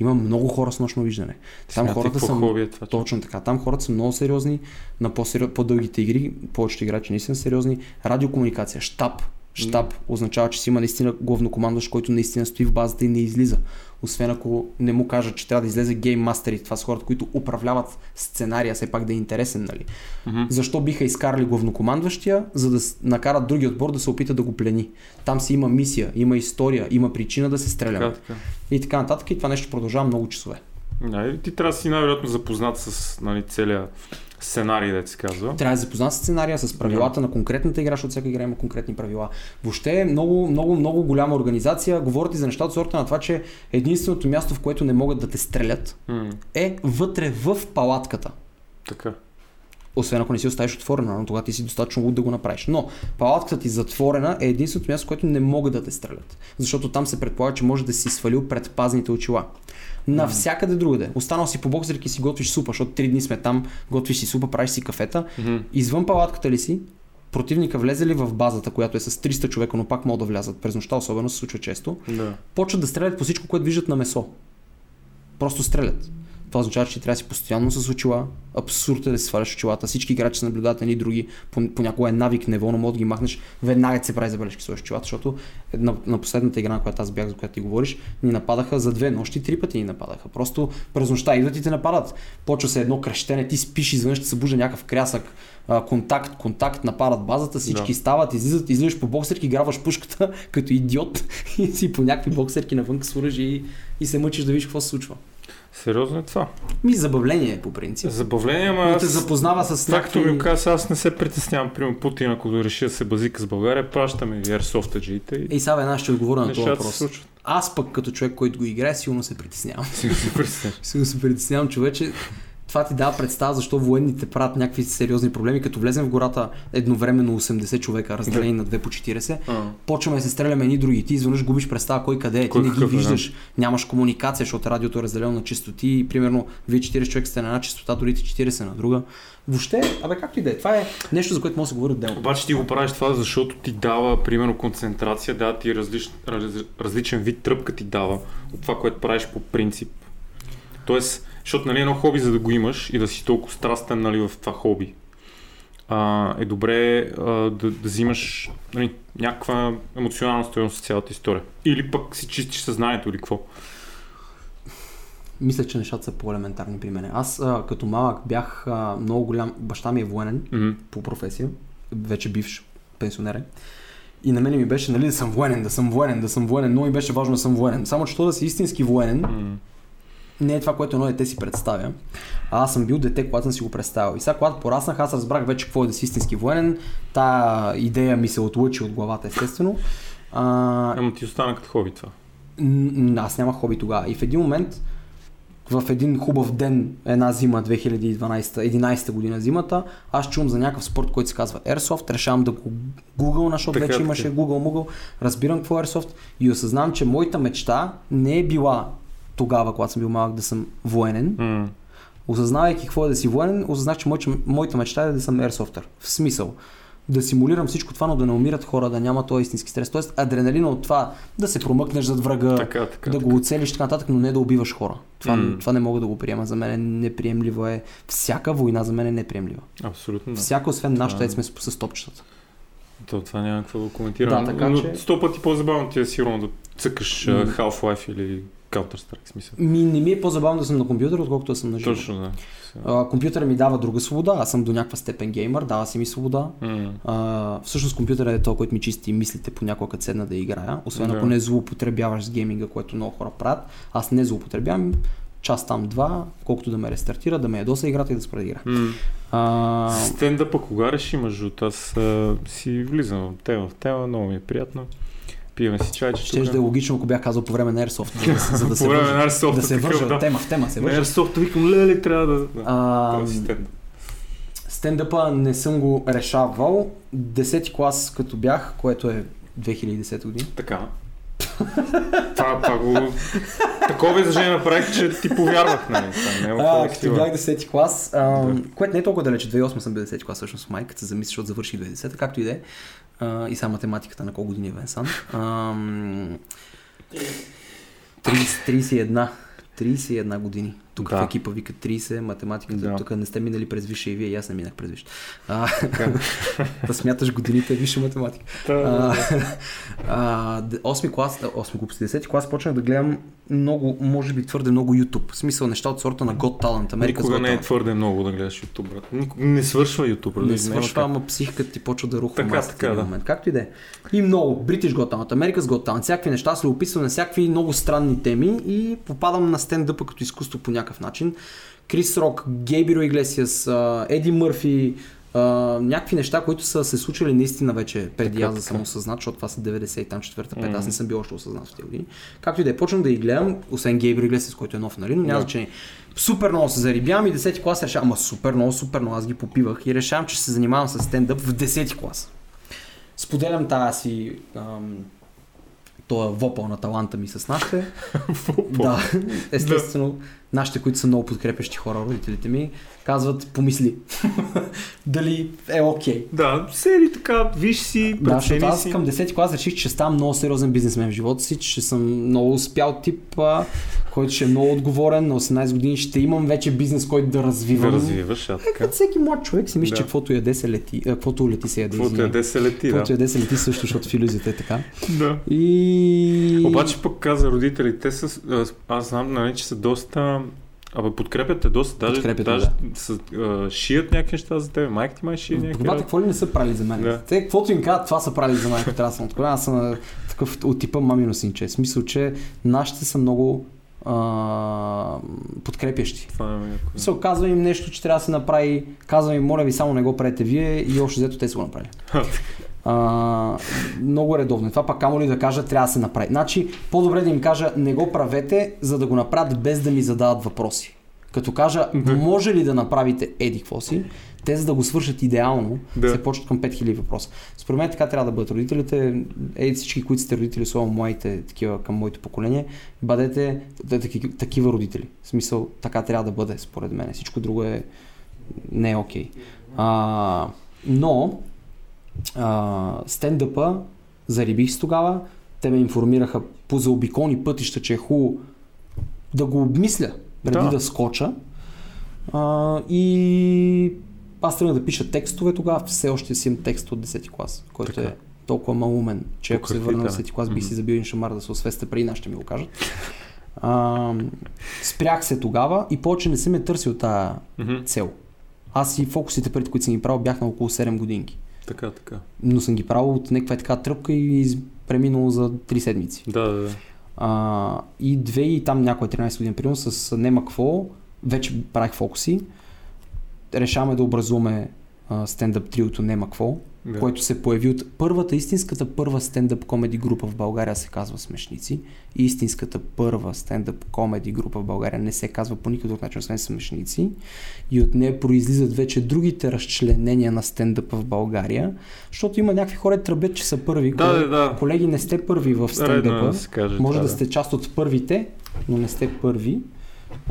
Има много хора с нощно виждане. Там Смятай хората са... хоби е това. че- Точно така. Там хората са много сериозни. На по-дългите игри, повечето играчи наистина са сериозни. Радиокомуникация, штаб. Штаб означава, че си има наистина главнокомандващ, който наистина стои в базата и не излиза. Освен ако не му кажат, че трябва да излезе гейммастери. Това са хората, които управляват сценария, все пак да е интересен, нали? Мгм. Защо биха изкарали главнокомандващия, за да накарат другия отбор да се опита да го плени. Там си има мисия, има история, има причина да се Така, стреляме. така. И така нататък. И това нещо продължава много часове. Да, и ти трябва да си най-вероятно запознат с нали, целият сценарий, да се казва. Трябва да се запознат с сценария, с правилата на конкретната игра, защото всяка игра има конкретни правила. Въобще е много, много, много голяма организация. Говорят и за нещата от сорта на това, че единственото място, в което не могат да те стрелят, М, е вътре в палатката. така. Освен ако не си оставиш отворена, но тогава ти си достатъчно луд да го направиш. Но палатката ти затворена е единственото място, което не могат да те стрелят. Защото там се предполага, че може да си свалил предпазните очила. Навсякъде другаде. Останал си по боксерки си готвиш супа, защото три дни сме там, готвиш си супа, правиш си кафета. Извън палатката ли си, противника влезе ли в базата, която е с 300 човека, но пак могат да влязат през нощта, особено се случва често, Да. почват да стрелят по всичко, което виждат на месо. Просто стрелят. Това означава, че трябва да си постоянно с очила. Абсурд е да си сваляш очилата. Всички играчи се наблюдават едни други. Пон- Понякога е навик неволно, мога да ги махнеш. Веднага се прави забележки с очилата, защото на, на последната игра, на която аз бях, за която ти говориш, ни нападаха за две нощи, три пъти ни нападаха. Просто през нощта идват и те нападат. Почва се едно крещене, ти спиш, изведнъж ще се събужда някакъв крясък, контакт, контакт, нападат базата, всички Да. стават, излизат, излизаш по боксерки, грабваш пушката [laughs] като идиот [laughs] и си по някакви боксерки навън с оръжие и, и се мъчиш да видиш какво се случва. Сериозно е това. Ми забавление е по принцип. Забавление, ама Но те аз... запознава с Това като ми някакви... каза, аз не се притеснявам. Примерно Путин, ако реши да се базика с България, пращаме ви Airsoft-аджиите и Ей, сега една ще отговоря на този въпрос. Аз пък като човек, който го играе, силно се притеснявам. Си се притесняваш. [laughs] Силно се притеснявам, човече. Това ти дава представа защо военните правят някакви сериозни проблеми. Като влезем в гората едновременно 80 човека, разделени на 2 по 40, А, почваме да се стреляме едни други. Ти изведнъж губиш представа кой къде е. Ти не ги е, да. виждаш. Нямаш комуникация, защото радиото е разделено на частоти. И, примерно, вие 40 човека сте на една частота, другите 40 на друга. Въобще, абе, както и да е. Това е нещо, за което може да се говори отделно. Обаче ти го правиш това, защото ти дава, примерно, концентрация, дава ти различ, раз, различен вид тръпка ти дава от това, което правиш по принцип. Тоест, защото нали, едно хоби, за да го имаш и да си толкова страстен нали, в това хоби, а, е добре а, да, да взимаш нали, някаква емоционална стоеност с цялата история. Или пък си чистиш съзнанието или какво. Мисля, че нещата са по-елементарни при мен. Аз а, като малък бях а, много голям. Баща ми е военен Мгм. по професия, вече бивш пенсионерен. И на мен ми беше, нали, да съм военен, да съм военен, да съм военен. Много ми беше важно да съм военен. Само, че то да си истински военен, М. не е това, което едно дете си представя. А аз съм бил дете, когато съм си го представил. И сега, когато пораснах, аз разбрах вече какво е да си истински военен. Та идея ми се отлъчи от главата, естествено. А... Ама ти остана като хоби това. Аз нямах хоби тогава. И в един момент, в един хубав ден, една зима, 2012-11 година зимата, аз чувам за някакъв спорт, който се казва Airsoft, решавам да го Google, защото така, вече така. имаше Google Google, разбирам какво е Airsoft и осъзнавам, че моята мечта не е била тогава, когато съм бил малък, да съм военен. Mm. Осъзнавайки какво е да си военен, осъзнах, че моята мечта е да съм Airsofter. В смисъл да симулирам всичко това, но да не умират хора, да няма този истински стрес. Тоест адреналина от това да се промъкнеш зад врага, така, така, да така. го оцелиш така нататък, но не да убиваш хора. Това, mm. това не мога да го приема. За мен е неприемливо е. Всяка война за мен е неприемлива. Абсолютно. Да. Всяка, освен нашата, е... сме с, с топчетата. То, това няма какво да коментирам. Да, така, но че... сто пъти по-забавно ти е сигурно да цъкаш mm. Half-Life или Counter-Strike смисъл. Ми, не ми е по-забавно да съм на компютър, отколкото да съм на живо. Точно, да. А, компютъра ми дава друга свобода, аз съм до някаква степен геймър, дава си ми свобода. Mm. А, всъщност компютъра е то, който ми чисти мислите понякога като седна да играя, освен yeah. ако не злоупотребяваш с гейминга, което много хора правят. Аз не злоупотребявам, час там два, колкото да ме рестартира, да ме ядоса играта и да спра да игра. Mm. А... Стендъпа кога реши, между аз а, си влизам в тема в тема, много ми е приятно. Пиваме си чай, че Ще да е логично, ако бях казал по време на Airsoft, за за да [laughs] се по време на Airsoft, да се вържа, да. тема в тема се вържа. Airsoft, викам, леле, трябва да... А, стендъпа не съм го решавал. Десети клас като бях, което е 2010 година. Така. това, това го... Такова изражение направих, че ти повярвах, нали? Това не е а, като бях 10 клас, а, да. което не е толкова далече, 2008 съм бил 10 клас всъщност майка, се замисли, защото завърших 2010, както и да е а, и сега математиката на колко години е Венсан. А, 30, 31. 31 години. Тук да. в екипа вика 30, математиката, да. тук не сте минали през висше и вие, и аз не минах през висше. [laughs] да смяташ годините висша математика. а, [laughs] а, 8 клас, 8 глупости, 10 клас почнах да гледам много, може би твърде много YouTube. В смисъл неща от сорта на God Talent. Америка Никога не е твърде много да гледаш YouTube, брат. Никога не свършва YouTube, брат. Не свършва, ама психиката ти почва да рухва така, така, да. момент. Както и да е. И много. British God Talent, Америка с God Talent, всякакви неща се описвам на всякакви много странни теми и попадам на стендъпа като изкуство по някакъв начин. Крис Рок, Гейбиро Иглесиас, Еди Мърфи, Uh, някакви неща, които са се случили наистина вече преди аз да съм осъзнат, защото това са 90 и там 4 5 mm. аз не съм бил още осъзнат в тези години. Както и да е, почнах да ги гледам, освен Гейбри Иглесиас, който е нов, нали, но няма yeah. значение. Супер много се зарибявам и 10 клас решавам, ама супер много, супер много, аз ги попивах и решавам, че се занимавам с стендъп в 10 клас. Споделям тази си ам, този вопъл на таланта ми с нашите. [laughs] да, естествено, нашите, които са много подкрепящи хора, родителите ми, казват, помисли. [laughs] Дали е окей. Okay. Да, сери така, виж си, Да, защото аз към 10 клас реших, че ставам много сериозен бизнесмен в живота си, че съм много успял тип, а, който ще е много отговорен, на 18 години ще имам вече бизнес, който да развивам. Да развиваш, а така. Е, всеки млад човек си мисли, да. че каквото яде се лети, каквото лети се яде. Каквото яде се лети, Каквото да. яде се лети също, защото в иллюзията е така. Да. И... Обаче пък каза родителите, са, аз знам, нали, че са доста Абе, подкрепят те доста. Даже, подкрепят, даже да. с, а, шият някакви неща за теб. Майка ти май шие някакви. Бабата, какво ли не са правили за мен? Да. Те, каквото им казват, това са правили за мен, трябва да съм откровен. Аз съм такъв от типа мамино синче. В смисъл, че нашите са много а, подкрепящи. Това е се оказва им нещо, че трябва да се направи. Казвам им, моля ви, само не го правете вие и още взето те са го направили. [laughs] А, много редовно. Това пак камо ли да кажа, трябва да се направи. Значи, по-добре да им кажа, не го правете, за да го направят без да ми задават въпроси. Като кажа, може ли да направите еди какво си, те за да го свършат идеално, да. се почват към 5000 въпроса. Според мен така трябва да бъдат родителите, еди всички, които сте родители, особено моите, такива към моето поколение, бъдете такива родители. В смисъл, така трябва да бъде, според мен. Всичко друго е не е окей. Okay. но а, стендъпа зарибих с тогава. Те ме информираха по заобиколни пътища, че е хубаво да го обмисля преди да, да скоча. А, и аз тръгнах да пиша текстове тогава, все още си имам текст от 10 клас, който така. е толкова малумен, че ако се върна в 10 клас, бих си забил един шамар да се освеста преди нашите ми го кажат. А, спрях се тогава и повече не съм ме търсил тази цел. Аз и фокусите, преди които съм ги правил, бях на около 7 годинки. Така, така. Но съм ги правил от някаква така тръпка и преминало за 3 седмици. Да, да, да. А, и две и там някой 13 години, примерно с Нема какво, вече правих фокуси. Решаваме да образуваме стендъп триото Нема какво, да. който се появи от първата, истинската първа стендъп комеди група в България се казва Смешници. И истинската първа стендъп комеди група в България не се казва по никакъв друг начин, освен Смешници. И от нея произлизат вече другите разчленения на стендъп в България, защото има някакви хора, тръбят, че са първи. Да, Кое, да. Колеги, не сте първи в стендъпа. Да каже, Може да, да сте част от първите, но не сте първи.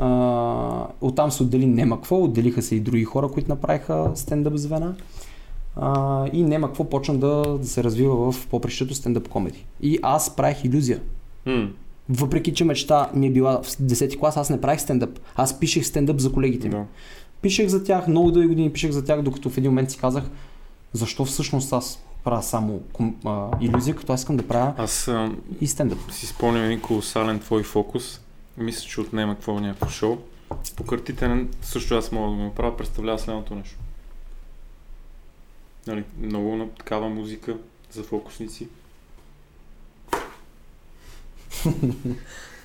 Uh, оттам се отдели нема какво, отделиха се и други хора, които направиха стендъп звена. Uh, и нема какво почна да, да се развива в попрището стендъп комеди. И аз правих иллюзия. Mm. Въпреки, че мечта ми е била в 10 клас, аз не правих стендъп. Аз пишех стендъп за колегите ми. Да. Пишех за тях, много дълги години пишех за тях, докато в един момент си казах, защо всъщност аз правя само а, иллюзия, като аз искам да правя Аз а, и стендъп. си спомням един колосален твой фокус. Мисля, че отнема какво някакво шоу. Покъртителен, също аз мога да го направя, представлява следното нещо. Нали, много на такава музика за фокусници. [laughs]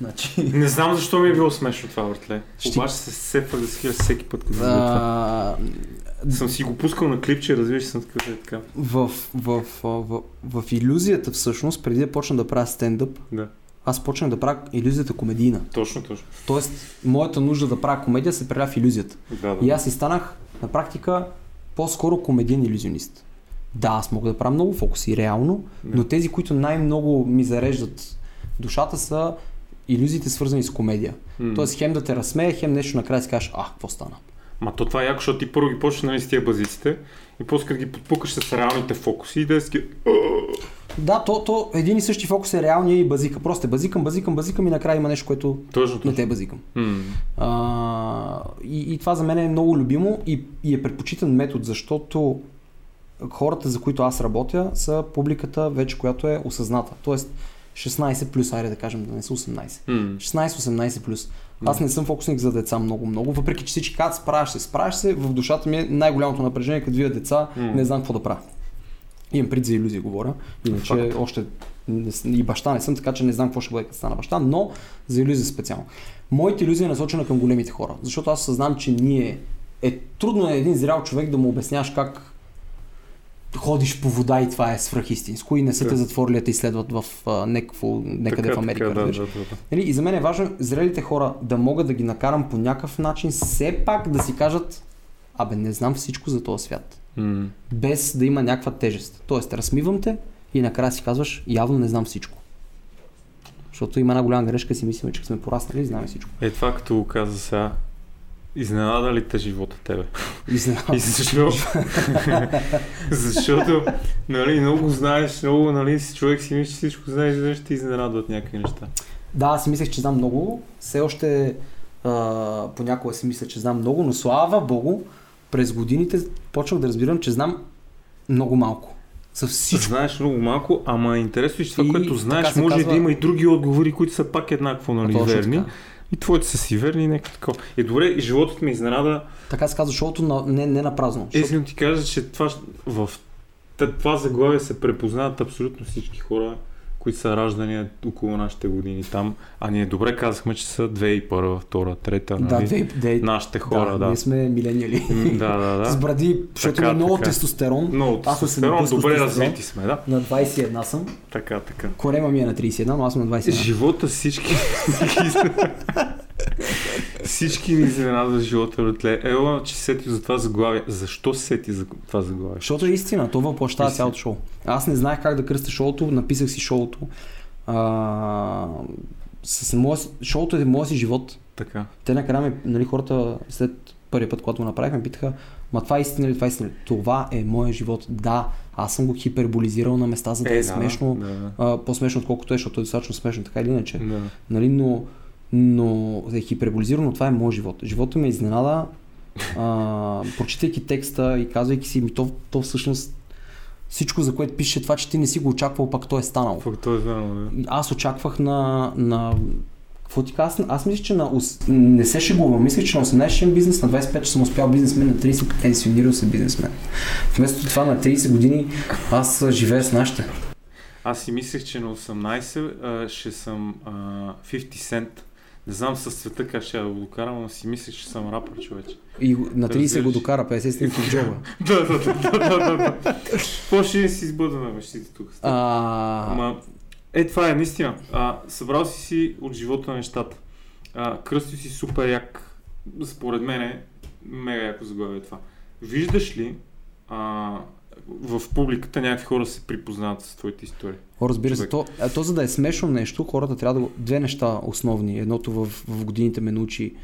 Значи... Не знам защо ми е било смешно това, братле. Ще- Обаче се сепвах да хиля всеки път, като видя това. А, Съм си го пускал на клипче, разбираш, съм такъв е така. в, в, в, в, в иллюзията всъщност, преди да почна да правя стендъп, Да. Аз почнах да правя иллюзията комедийна. Точно, точно. Тоест, моята нужда да правя комедия се преля в иллюзията. Да, да. И аз си станах на практика по-скоро комедиен иллюзионист. Да, аз мога да правя много фокуси, реално, Да. но тези, които най-много ми зареждат душата са иллюзиите свързани с комедия. М. Тоест хем да те разсмея, хем нещо накрая си кажеш, а, какво стана? Ма то това е яко, защото ти първо ги почнеш нали, с тия базиците и после като ги подпукаш с реалните фокуси и да си ги... Да, то, то един и същи фокус е реалния и базика. Просто е базикам, базикам, базикам и накрая има нещо, което Точно, не те базикам. М. А, и, и това за мен е много любимо и, и е предпочитан метод, защото хората, за които аз работя, са публиката вече, която е осъзната. Тоест 16 плюс, айде да кажем, да не са 18. М. 16-18 плюс. Аз не съм фокусник за деца много-много, въпреки че всички казват справяш се, справяш се, в душата ми е най-голямото напрежение, като видя деца, не знам какво да правя. Имам пред за иллюзия говоря, иначе Факт. още не и баща не съм, така че не знам какво ще бъде като стана баща, но за иллюзия специално. Моята иллюзия е насочена към големите хора, защото аз съзнам, че ние е трудно е един зрял човек да му обясняваш как ходиш по вода и това е свръхистинско и не са те затворили да те изследват в а, някакво, някъде в Америка. Така, да, да, да. Нали, и за мен е важно зрелите хора да могат да ги накарам по някакъв начин все пак да си кажат Абе, не знам всичко за този свят. М. Без да има някаква тежест. Тоест, размивам те и накрая си казваш, явно не знам всичко. Защото има една голяма грешка, си мислим, че сме пораснали и знаем всичко. Е това като го каза сега. Изненада ли те живота тебе? И знам. И защо? [laughs] Защото, нали, много знаеш, много, нали, си човек си мисли, че всичко знаеш, изведнъж ти изненадват някакви неща. Да, аз си мислех, че знам много. Все още а, понякога си мисля, че знам много, но слава богу, през годините почвах да разбирам, че знам много малко. За всичко. Знаеш много малко, ама е интересно, че това, И което знаеш, може казва- да има и други отговори, които са пак еднакво нали, верни. така. И твоите са си верни нека такова. Е, добре, и животът ми изненада. Така се казва шоуто, но не, не на празно. Е, Защото- искам ти кажа, че това, в това заглавие се препознават абсолютно всички хора, които са раждани около нашите години там. А ние добре казахме, че са 2001, 2, 3, Да, нали? две, две, Нашите хора, да. Ние сме милениали. Да, да, да. [laughs] бради, защото има много тестостерон. Много тестостерон, добре развити сме, да. На 21 съм. Така, така. Корема ми е на 31, но аз съм на 21. Живота всички... [laughs] всички ни изненадва живота, братле. Ела, че сети за това заглавие. Защо се сети за това заглавие? Защото е истина, то въплащава цялото шоу. Аз не знаех как да кръста шоуто, написах си шоуто. А, с моя, шоуто е моя си живот. Така. Те накрая ме, нали, хората след първият път, когато го направих, ме питаха, ма това е истина ли, това е истина ли? Това е моя живот. Да, аз съм го хиперболизирал на места, за да е, смешно. Да, да. А, по-смешно отколкото е, защото е достатъчно смешно, така или иначе. да. Нали, но, но е хиперболизирано, това е моят живот. Живота ме изненада, а, прочитайки текста и казвайки си, ми то, то всъщност всичко, за което пише това, че ти не си го очаквал, пак то е станало. Факт, то е знано, да. Аз очаквах на, на какво ти казвам? Аз, аз мисля, че на... Не се шегувам. Мисля, че на 18 ще имам бизнес, на 25 че съм успял бизнесмен, на 30 пенсионирал се бизнесмен. Вместо това на 30 години аз живея с нашите. Аз си мислех, че на 18 а, ще съм а, 50 Cent. Не знам с света как ще го докарам, но си мислех, че съм рапър, човече. И на 30 Разбираш? го докара, 50 стинки в джоба. [laughs] да, да, да, да, да, да. Какво ще си избъда на мечтите тук? А... Ама, е, това е наистина. А, събрал си си от живота на нещата. А, кръсти си супер як. Според мен е мега яко заглавие това. Виждаш ли а, в публиката някакви хора се припознават с твоите истории? О, разбира се, то, то за да е смешно нещо, хората трябва да... Две неща основни. Едното в, в годините ме научи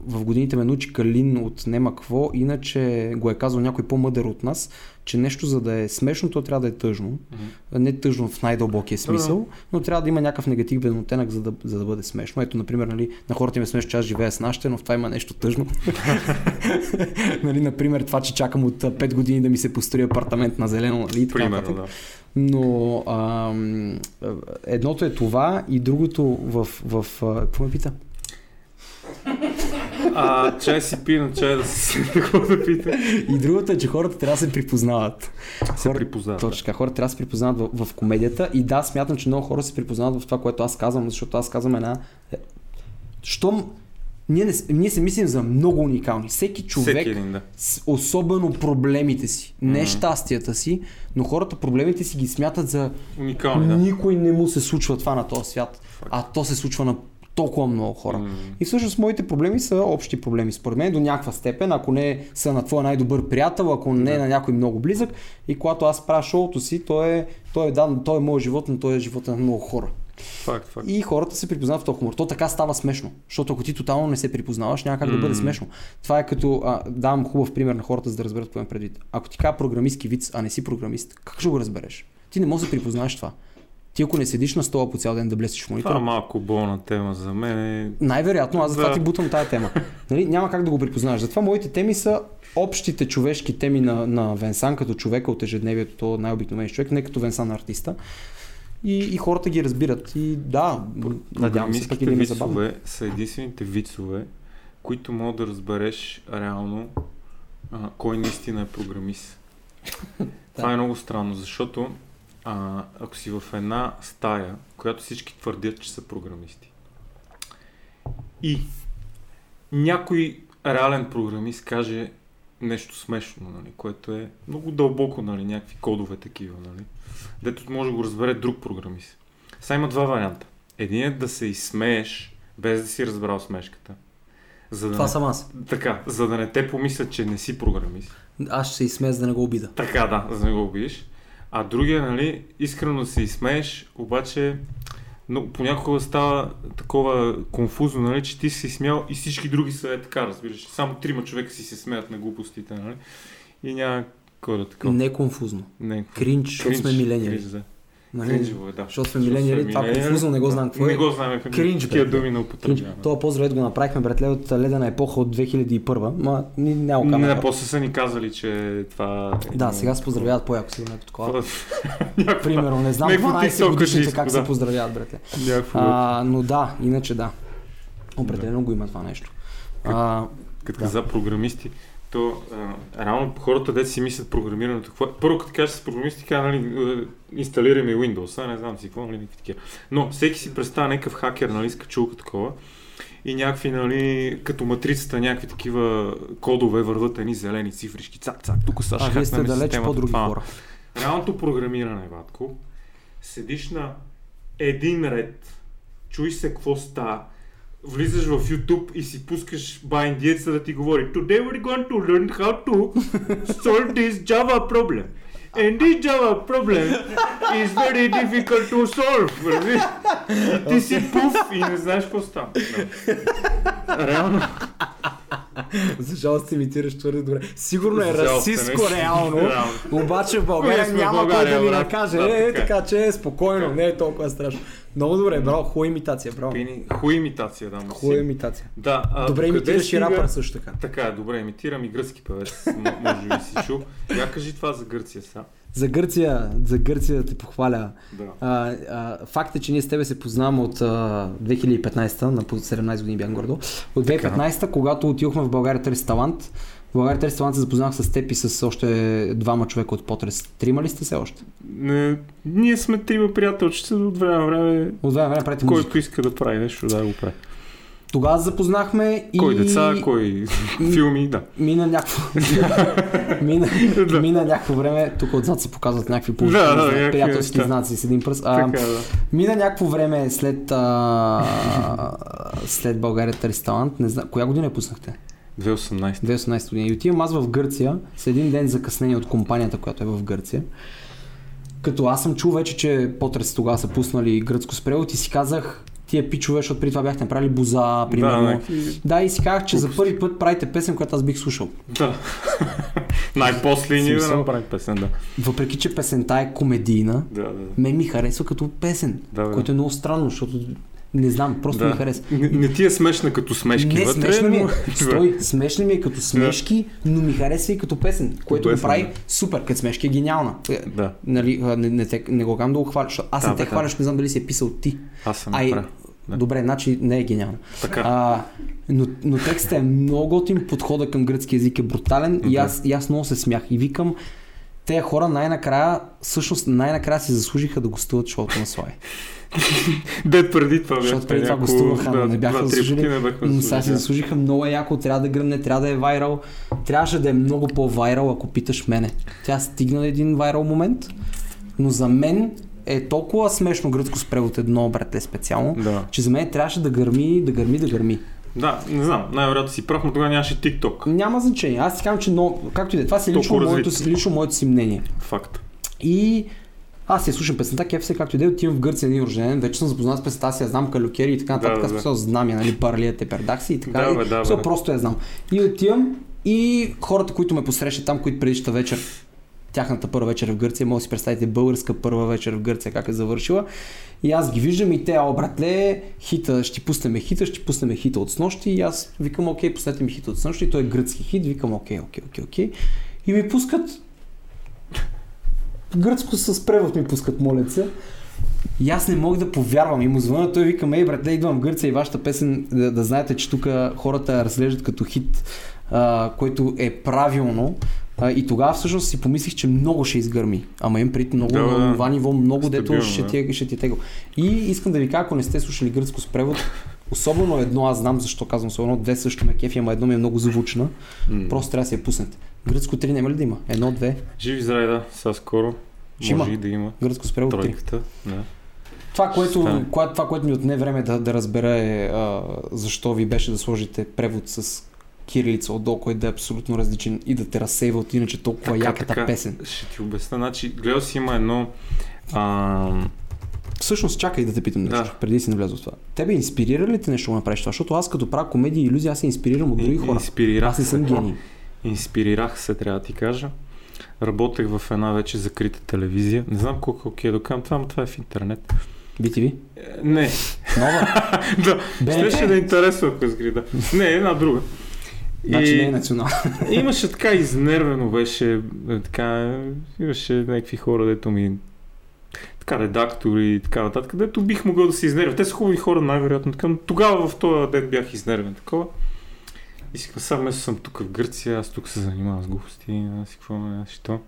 в годините ме научи Калин от нема какво, иначе го е казал някой по-мъдър от нас, че нещо за да е смешно, то трябва да е тъжно. Mm-hmm. Не тъжно в най-дълбокия смисъл, но трябва да има някакъв негативен оттенък, за да, за да бъде смешно. Ето, например, нали, на хората им е смешно, че аз живея с нашите, но в това има нещо тъжно. [laughs] нали, например, това, че чакам от 5 години да ми се построи апартамент на зелено. Нали, така, Примерно, да. Но а, едното е това и другото в... в, в какво ме пита? А, чай си пи на чай да се [laughs] какво да пита. И другото е, че хората трябва да се припознават. Се хора, припознават. Точно така, хората трябва да се припознават в, в комедията. И да, смятам, че много хора се припознават в това, което аз казвам, защото аз казвам една... Е, щом ние, не, ние се мислим за много уникални. Всеки човек, Всеки един, да. с, особено проблемите си, не mm-hmm. щастията си, но хората проблемите си ги смятат за уникални. Да. Никой не му се случва това на този свят, Факт. а то се случва на толкова много хора. Mm. И всъщност моите проблеми са общи проблеми, според мен, до някаква степен, ако не са на твоя най-добър приятел, ако не е на някой много близък. И когато аз правя шоуто си, то е, то е, да, то е моят живот, но то е живота на много хора. Факт, факт. И хората се припознават в този хумор. То така става смешно. Защото ако ти тотално не се припознаваш, няма как mm. да бъде смешно. Това е като, а, давам хубав пример на хората, за да разберат какво имам предвид. Ако ти кажа програмистки вид, а не си програмист, как ще го разбереш? Ти не можеш да припознаеш това. Ти ако не седиш на стола по цял ден да блестиш в монитор. Това е малко болна тема за мен. Най-вероятно, аз затова да. ти бутам тази тема. Нали? Няма как да го припознаеш. Затова моите теми са общите човешки теми на, на Венсан, като човека от ежедневието, то най-обикновен човек, не като Венсан артиста. И, и хората ги разбират. И да, надявам се, пък и да ми забавно. са единствените вицове, които могат да разбереш реално а, кой наистина е програмист. [laughs] Това е много странно, защото а, ако си в една стая, която всички твърдят, че са програмисти, и някой реален програмист каже нещо смешно, нали, което е много дълбоко, нали, някакви кодове такива, нали, дето може да го разбере друг програмист. Сега има два варианта. Един е да се изсмееш, без да си разбрал смешката. За да Това не... съм аз. Така, за да не те помислят, че не си програмист. Аз ще се изсмея, за да не го обида. Така, да, за да не го обидиш. А другия, нали, искрено се изсмееш, обаче но понякога става такова конфузно, нали, че ти си смял и всички други са е така, разбираш. Само трима човека си се смеят на глупостите, нали? И няма кой да такова. Не конфузно. Не. Кринч, защото сме милениали. да. Нали? Кринжево е, да. Защото сме милениали, това е конфузно, не го знам какво е. Не го знам, кринж, такива думи на употребяваме. Това поздрав го направихме, братле, от ледена епоха от 2001, ма ни, няма камера. Не, после са ни казали, че това... Е да, сега се поздравяват по-яко сигурно като такова. [laughs] Примерно, не знам 12 годишните как се поздравяват, братле. Но да, иначе да. Определено го има това нещо. Като каза програмисти, то а, реално хората, де си мислят програмирането. Какво... Първо, като кажеш с програмисти, казва, нали, инсталираме Windows, а не знам си какво, нали, някакви такива. Но всеки си представя някакъв хакер, нали, с качулка такова и някакви, нали, като матрицата, някакви такива кодове върват едни зелени цифрички, цак, цак, тук са А вие сте далеч по-други хора. Реалното програмиране, Ватко, седиш на един ред, чуй се какво става, влизаш в YouTube и си пускаш байндиеца да ти говори Today we're going to learn how to solve this Java problem. And this Java problem is very difficult to solve. И ти си пуф и не знаеш какво става. Реално. [laughs] За жалост имитираш твърде добре. Сигурно е расистско [laughs] реално, обаче в България няма кой да ми накаже. Е, е, така че е спокойно, не е толкова страшно. Много добре, браво, хубава имитация, браво. Хубава имитация, да. Хубава имитация. Да, а, добре имитираш и рапър също така. Така, е, добре, имитирам и гръцки певец, може би си чу. Я кажи това за Гърция сега. За Гърция, за Гърция да те похваля. Да. А, а, факт е, че ние с тебе се познаваме от а, 2015, на 17 години бях гордо. От 2015, така. когато отидохме в България търси талант, България Търси талант се запознах с теб и с още двама човека от Потрес. Трима ли сте се още? Не, ние сме трима приятелчета от време на време. От време на време правите Който музика. иска да прави нещо, да го прави. Тогава се запознахме и... Кой деца, кой филми, да. Мина някакво... мина, [laughs] Да. мина някакво време, тук отзад се показват някакви Да, положителни да, някакви приятелски неща. знаци с един пръст. А, Така, да. Мина някакво време след, а, след България търси талант. Не знам, коя година я пуснахте? 2018. 2018 година. И отивам аз в Гърция с един ден закъснение от компанията, която е в Гърция. Като аз съм чул вече, че Потрес тогава са пуснали гръцко с превод и си казах, тия пичове, защото преди това бяхте направили боза, примерно. Да, Да, и си казах, че за Глупости. първи път правите песен, която аз бих слушал. да. [laughs] Най-после и ние да Смисъл? направим песен, да. Въпреки, че песента е комедийна, Да, да. мен ми харесва като песен, Да, бе. което е много странно, защото не знам, просто да. ми харесва. Не, не ти е смешна като смешки не, вътре, смешна ми е. но... Стой, смешна ми е като смешки, но ми харесва и като песен, което го прави да. супер, като смешки е гениална. Е, Да, Нали, не, не, те, не го кам да го хваляш. Аз Да, не те да. хваляш, не знам дали си е писал ти. аз съм Ай. Да. Добре, значи не е гениална. Така. А, но, но текстът е много готин, подхода към гръцки език е брутален и Да. аз, и аз много се смях. И викам, те хора най-накрая, всъщност най-накрая си заслужиха да гостуват шоуто на Слави. [laughs] Дед преди това Защото преди това гостуваха, но не бяха заслужили. Но сега си заслужиха много яко, трябва да гръмне, трябва да е вайрал. Трябваше да е много по-вайрал, ако питаш мене. Тя стигна един вайрал момент, но за мен е толкова смешно гръцко с превод едно, братле, специално, Да. че за мен трябваше да гърми, да гърми, да гърми. Да, не знам, най-вероятно си прав, но тогава нямаше TikTok. Няма значение. Аз ти казвам, че но, както и да е, това си лично Толкова моето, лично моето си мнение. Факт. И аз си я слушам песента, кеф се както и да е, отивам в Гърция един рожден, вече съм запознат с песента, аз я знам калюкери и така нататък, Да, аз да. знам я, нали, парлията, пердакси и така. Да, и, бе, да, бе, просто я знам. И отивам и хората, които ме посрещат там, които предишната вечер, тяхната първа вечер в Гърция, може да си представите българска първа вечер в Гърция как е завършила. И аз ги виждам и те, о, братле, хита, ще пуснем хита, ще пуснем хита от снощи. И аз викам, окей, пуснете ми хита от снощи. Той е гръцки хит, викам, окей, окей, окей, окей. И ми пускат гръцко с превод ми пускат, моля се. И аз не мога да повярвам. И му звъна, той вика, ей, братле, идвам в Гърция и вашата песен, да, да знаете, че тук хората разглеждат като хит, а, което е правилно. А, и тогава всъщност си помислих, че много ще изгърми. Ама им пред много Да, на това ниво, много Стабилно, дето ще да. ти, ще ти тегло. И искам да ви кажа, ако не сте слушали гръцко с превод, особено едно, аз знам защо казвам особено, две също ме кефи, ама едно ми е много звучна. М. Просто трябва да си я пуснете. Гръцко 3 няма ли да има? Едно, две. Живи здраве, да, сега скоро. Ще Може има. и да има. Гръцко с превод 3. Тройката, да. Това което, кое, това, което ми отне време да, да разбера е а, защо ви беше да сложите превод с кирилица отдолу, който да е абсолютно различен и да те разсейва от иначе толкова Така, яката така. песен. Ще ти обясня. Значи, гледал си има едно... А, Всъщност, чакай да те питам нещо, Да. преди си навляза в това. Тебе инспирира ли те нещо да направиш това? Защото аз като правя комедия и иллюзия, аз се инспирирам от други хора. инспирирах Аз не се. съм гений. Инспирирах се, трябва да ти кажа. Работех в една вече закрита телевизия. Не знам колко е кажам това, но това е в интернет. BTV? Е, Не. Нова? [laughs] да, БНТ? ще да е интересно, ако изгри, да. Не, една друга. Значи не е национал. [laughs] имаше така изнервено беше, е, така, имаше някакви хора, дето ми така редактори и така нататък, дето бих могъл да се изнервя. Те са хубави хора, най-вероятно. Така, но тогава в този ден бях изнервен такова. И си сега вместо съм тук в Гърция, аз тук се занимавам с глупости, аз си какво си то.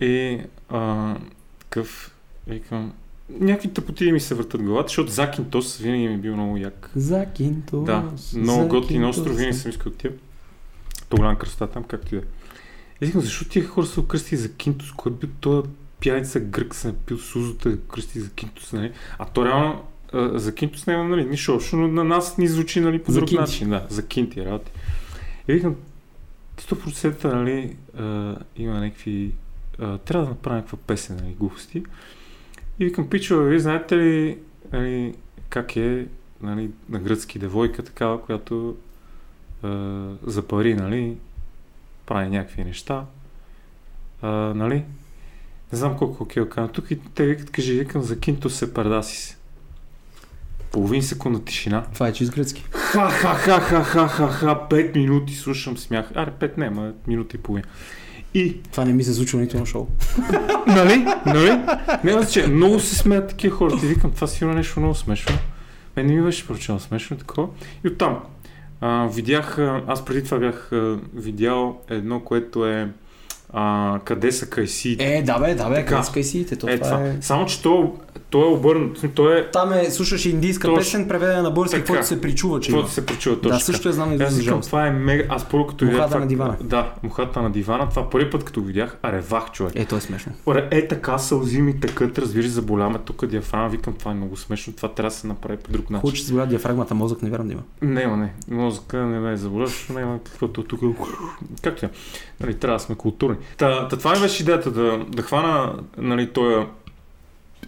И а, такъв, викам, някакви тъпоти ми се въртат главата, защото Закинтос винаги ми е бил много як. Закинтос. Да, много готин остров, винаги съм искал тия. То голям кръста там, както и да е. И викам, защо тия хора са окръсти за Кинтос, кой е бил този пияница грък, се напил сузата, кръсти за Кинтос, нали? А то реално а, за Кинтос няма, нали, нищо общо, но на нас ни звучи, нали, по друг кинти. начин, да, за Кинти работи. И викам, 100% нали, а, има някакви, а, трябва да направя някаква песен, нали, глупости. И викам, пичо, вие знаете ли, нали, как е нали, на гръцки девойка такава, която а, за пари, нали, прави някакви неща. А, нали? Не знам колко окей okay, тук и те викат, кажи, викам за кинто се пардасис. Половин секунда тишина. Това е чист гръцки. Ха, ха, ха, ха, ха, ха, ха, пет минути слушам смях. Аре, пет не, ма минута и половина. И, Това не ми се случва нито на шоу. [laughs] нали, нали, няма че много се смеят такива хора. Ти викам, това сигурно е нещо много смешно. Мен не ми беше прочено смешно такова. И оттам, А, видях, аз преди това бях а, видял едно, което е а, къде са кайсиите. Е, да бе, да бе, къде са кайсиите. То е, това е... Само, че то, то е обърнат. То е... Там е, слушаш индийска Тош... песен, преведена на български, какво се причува, че Каквото се причува, точно. Да, също е знам и аз викам, това е мега... Аз първо като видях... Мухата на дивана. Да, мухата на дивана. Това първи път като видях, ревах човек. Е, то е смешно. Е така сълзи ми тъкът, разбираш, заболяме тук диафрагма, викам, това е много смешно, това трябва да се направи по друг начин. Хубаво, че заболя диафрагмата, мозък не вярвам да има. Не, не, мозъка не ме заболяш, няма каквото тук. Както е. Нали, трябва да сме културни. Та, та това ми беше идеята да, да хвана нали, този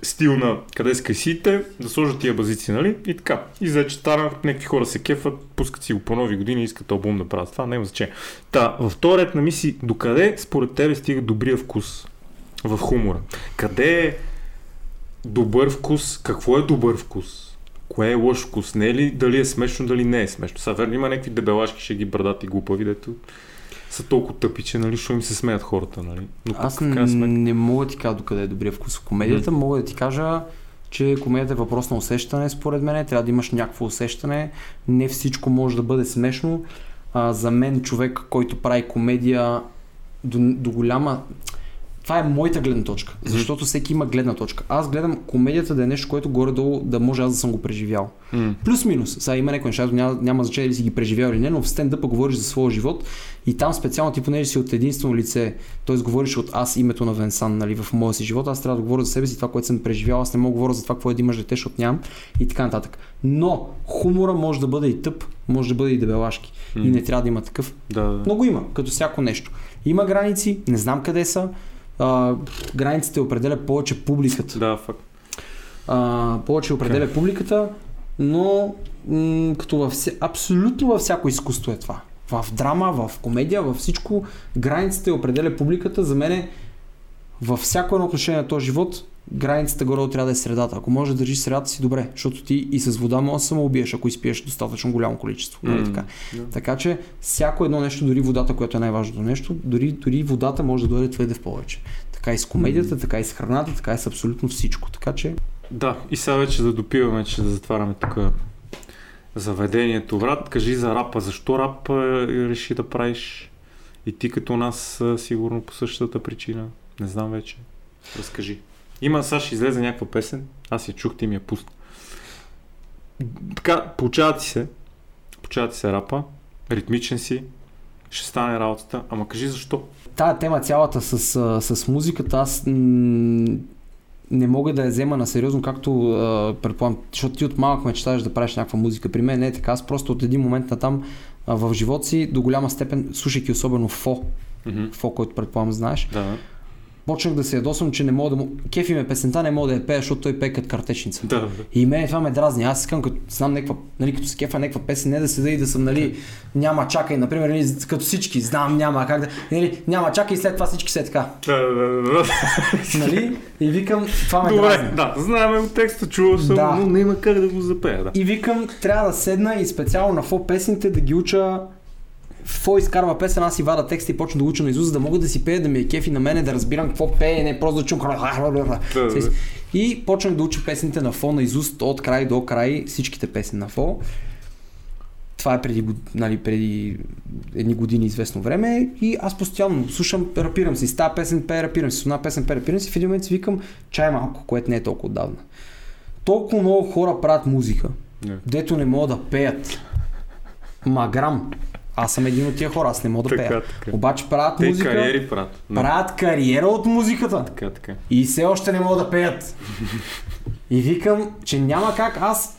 стил на къде са кайсите, да сложат тия базици, нали? И така. И за че стана, някакви хора се кефат, пускат си го по нови години и искат албум да правят. Това няма значение. Та, във втори ред на мисли, докъде според тебе стига добрия вкус в хумора? Къде е добър вкус? Какво е добър вкус? Кое е лош вкус? Не е ли дали е смешно, дали не е смешно? Са верно има някакви дебелашки, ще ги брадат и глупави, дето са толкова тъпи, че нали, им се смеят хората. Нали? Но Аз пък, не, смет... не мога да ти кажа докъде е добрия вкус в комедията, mm. мога да ти кажа, че комедията е въпрос на усещане, според мен. Трябва да имаш някакво усещане. Не всичко може да бъде смешно. А, за мен човек, който прави комедия до, до голяма това е моята гледна точка, защото всеки има гледна точка. Аз гледам комедията да е нещо, което горе-долу да може аз да съм го преживял. Mm. Плюс-минус. Сега има някои неща, няма, няма значение дали си ги преживял или не, но в стендъпа говориш за своя живот и там специално ти понеже си от единствено лице, т.е. говориш от аз името на Венсан нали, в моя си живот, аз трябва да говоря за себе си това, което съм преживял, аз не мога да говоря за това, какво е да имаш дете, защото нямам и така нататък. Но хумора може да бъде и тъп, може да бъде и дебелашки. Mm. И не трябва да има такъв. Да, да. Много има, като всяко нещо. Има граници, не знам къде са, а, границите определя повече публиката. Да, факт. А, повече определя okay. публиката, но м- като във абсолютно във всяко изкуство е това. В драма, в комедия, във всичко границите определя публиката. За мен във всяко едно отношение на този живот границата горе трябва да е средата. Ако можеш да държиш средата си, добре, защото ти и с вода може да самоубиеш, ако изпиеш достатъчно голямо количество. Mm, така. Yeah. така че всяко едно нещо, дори водата, което е най-важното нещо, дори, дори водата може да дойде твърде в повече. Така и с комедията, mm. така и с храната, така и с абсолютно всичко. Така че. Да, и сега вече да допиваме, че да затваряме тук заведението. Врат, кажи за рапа. Защо рап реши да правиш и ти като нас сигурно по същата причина? Не знам вече. Разкажи. Има, ще излезе някаква песен, аз я чух, ти ми я пусна. Така, получава ти се, получава ти се рапа, ритмичен си, ще стане работата, ама кажи защо? Тая тема цялата с, с музиката, аз м- не мога да я взема на сериозно, както а, предполагам, защото ти от малък мечташ да правиш някаква музика. При мен не е така, аз просто от един момент на там в живота си до голяма степен, слушайки особено Фо, mm-hmm. Фо, който предполагам знаеш, да почнах да се ядосвам, че не мога да му... Кефи ме песента, не мога да я пея, защото той пее като картечница. Да. И мен това ме дразни. Аз искам, като знам някаква, нали, като се кефа някаква песен, не да седа и да съм, нали, няма чакай, например, нали, като всички, знам, няма как да, нали, няма чакай и след това всички се така. Нали? И викам, това ме Добре, дразни. да, знаем от текста, чувал съм, да. но няма как да го запея. Да. И викам, трябва да седна и специално на фо песните да ги уча какво изкарва песен, аз си вада текста и почна да уча на Изус, за да мога да си пея, да ми е кефи на мене, да разбирам какво пее, не просто да чум. И почнах да уча песните на Фо на Изус от край до край, всичките песни на Фо. Това е преди, нали, преди едни години известно време и аз постоянно слушам, рапирам си, с тази песен пея, рапирам си, с една песен пея, рапирам си, в един момент си викам чай малко, което не е толкова отдавна. Толкова много хора правят музика, yeah. дето не могат да пеят. Маграм. Аз съм един от тия хора, аз не мога да така, пея. Така. Обаче правят Те музика. кариери правят. Правят кариера от музиката. Така, така. И все още не могат да пеят. И викам, че няма как аз,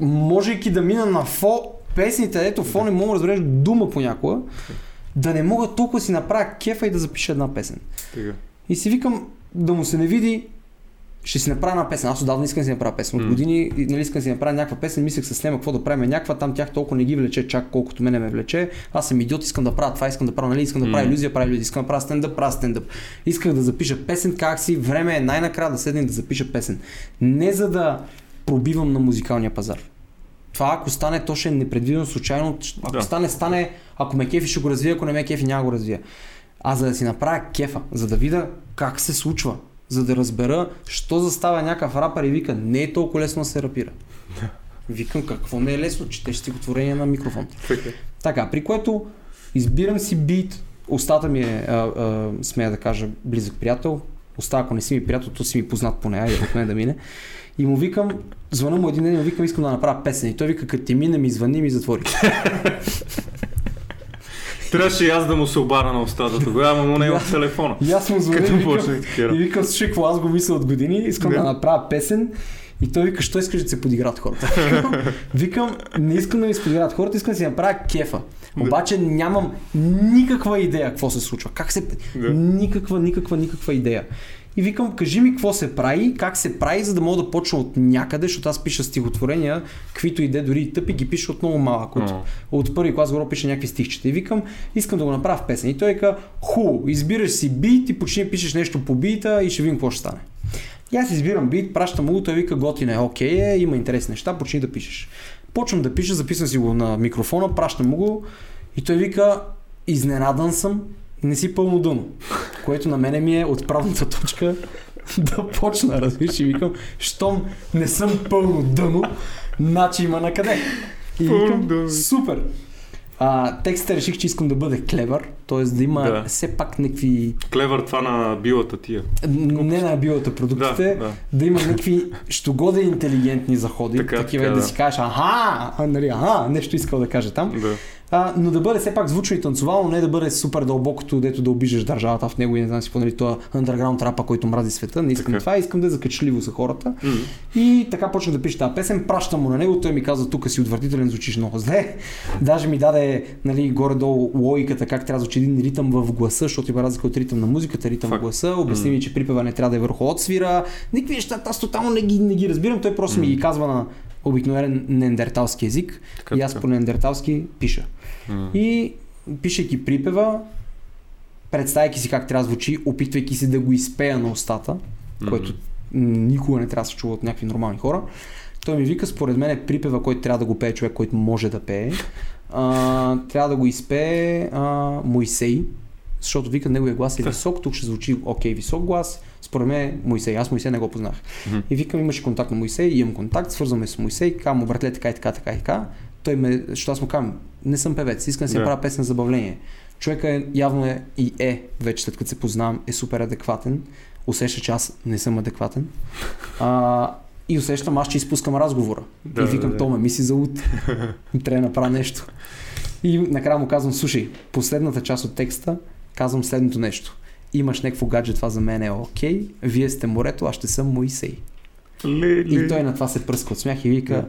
можейки да мина на фо, песните, ето фо не мога да разбереш дума понякога, да не мога толкова си направя кефа и да запиша една песен. Така. И си викам да му се не види ще си направя една песен. Аз отдавна искам да си направя песен. От години нали, искам да си направя някаква песен, мислех с Нема какво да правим някаква, там тях толкова не ги влече чак колкото мене ме влече. Аз съм идиот, искам да правя това, искам да правя, нали, искам да правя иллюзия, правя иллюзия, искам да правя стендъп, правя стендъп. Исках да запиша песен, как си, време е най-накрая да седна и да запиша песен. Не за да пробивам на музикалния пазар. Това ако стане, то ще е непредвидено, случайно. Ако да. стане, стане, ако ме кефи ще го развия, ако не ме кефи няма го развия. А за да си направя кефа, за да видя как се случва, за да разбера, що застава някакъв рапър и вика, не е толкова лесно да се рапира. [laughs] Викам, какво не е лесно, четеш стихотворение на микрофон. Така. Така, при което избирам си бит, устата ми е, а, а, смея да кажа, близък приятел. Оста, ако не си ми приятел, то си ми познат поне, айде от мен да мине. И му викам, звъна му един ден и му викам, искам да направя песен. И той вика, като ти мине, ми звъни и ми затвори. [laughs] Трябваше и аз да му се обара на устата тогава, но не е в телефона. И аз му звъня и викам, и викам, слушай, какво аз го мисля от години, искам Да. направя песен. И той вика, що искаш да се подиграт хората? [laughs] Викам, не искам да ми се подиграт хората, искам да си направя кефа. Обаче нямам никаква идея какво се случва. Как се... Да. Никаква, никаква, никаква идея. И викам, кажи ми какво се прави, как се прави, за да мога да почна от някъде, защото аз пиша стихотворения, каквито иде, дори и тъпи ги пиша от много малък. От, от първи клас горе пише някакви стихчета. И викам, искам да го направя в песен. И той вика, ху, избираш си бит и почни пишеш нещо по бита и ще видим какво ще стане. И аз избирам бит, пращам му, той вика, готин е, окей, е, има интересни неща, почни да пишеш. Почвам да пиша, записвам си го на микрофона, пращам му го и той вика, изненадан съм, не си пълно дъно. Което на мене ми е отправната точка [laughs] да почна, разбираш, и викам, щом не съм пълно дъно, значи има на къде. И викам, супер. А, текста реших, че искам да бъде клевър, т.е. да има Да. все пак някакви, Клевър това на билата тия. не на биота Да, продуктите, да. да има някакви щогоде интелигентни заходи, Така, такива така, да. да. си кажеш, аха, а, нали, аха, нещо искал да каже там. да. А, но да бъде все пак звучно и танцовално, не да бъде супер дълбокото, дето да обиждаш държавата в него и не знам си какво, нали, това underground рапа, който мрази света. Не искам Така. това, искам да е закачливо за хората. М. И така почнах да пиша тази песен, пращам му на него, той ми каза, тук си отвратителен, звучиш много зле. Даже ми даде нали, горе-долу логиката как трябва да звучи един ритъм в гласа, защото има разлика от ритъм на музиката, ритъм в Факт. гласа. Обясни ми, че припева не трябва да е върху отсвира. Никакви неща, аз тотално не ги, не ги разбирам. Той просто ми ги казва на обикновен неандерталски език. Така, и аз по неандерталски пиша. И пишейки припева, представяйки си как трябва да звучи, опитвайки се да го изпея на устата, М. което никога не трябва да се чува от някакви нормални хора. Той ми вика, според мен е припева, който трябва да го пее човек, който може да пее. А, трябва да го изпее а, Моисей, защото вика, неговия глас е висок, тук ще звучи окей, висок глас. Според мен е Моисей, аз Моисей не го познах. Мгм. И викам, имаш контакт на Моисей, имам контакт, свързваме с Моисей, казвам братле, така и така, така и така. Той ме, защото аз му казвам, не съм певец, искам да си Да. правя песен за забавление. Човека е, явно е и е, вече след като се познавам, е супер адекватен. Усеща, че аз не съм адекватен. А, и усещам аз, че изпускам разговора. Да, и викам, да, да. то ме мисли за ут. [laughs] Трябва да направя нещо. И накрая му казвам, слушай, последната част от текста казвам следното нещо. Имаш някакво гадже, това за мен е окей. Вие сте морето, аз ще съм Моисей. Ле, И ле. той на това се пръска от смях и вика, Да.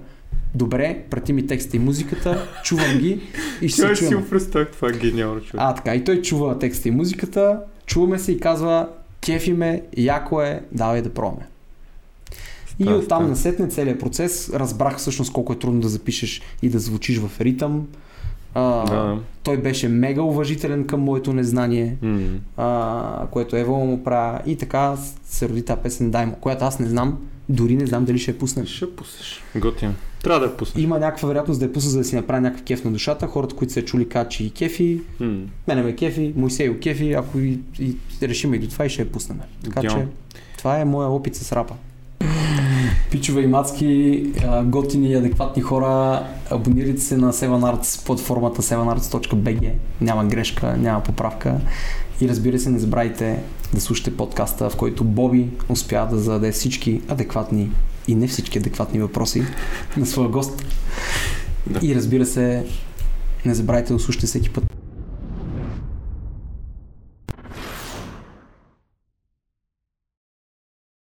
Добре, прати ми текста и музиката, чувам ги и ще се си чуваме. го това е гениално човек. А, така, и той чува текста и музиката, чуваме се и казва, кефи ме, яко е, давай да пробваме. И оттам става. насетне целият процес, разбрах всъщност колко е трудно да запишеш и да звучиш в ритъм. А, Да. Той беше мега уважителен към моето незнание, М. а, което Ева му правя. И така се роди тази песен Даймо, която аз не знам, дори не знам дали ще я пуснем. Ще пуснеш. Готин. Трябва да я пуснеш. Има някаква вероятност да я пусна, за да си направя някакъв кеф на душата. Хората, които са чули, че и кефи. М. Мене ме кефи, Моисей го кефи, ако и, и решим и до това и ще я пуснем. Така Идеално. че това е моя опит с рапа. Пичове и мацки, готини и адекватни хора, абонирайте се на 7arts платформата 7arts.bg. Няма грешка, няма поправка. И разбира се, не забравяйте да слушате подкаста, в който Боби успя да зададе всички адекватни и не всички адекватни въпроси на своя гост. Да. И разбира се, не забравяйте да слушате всеки път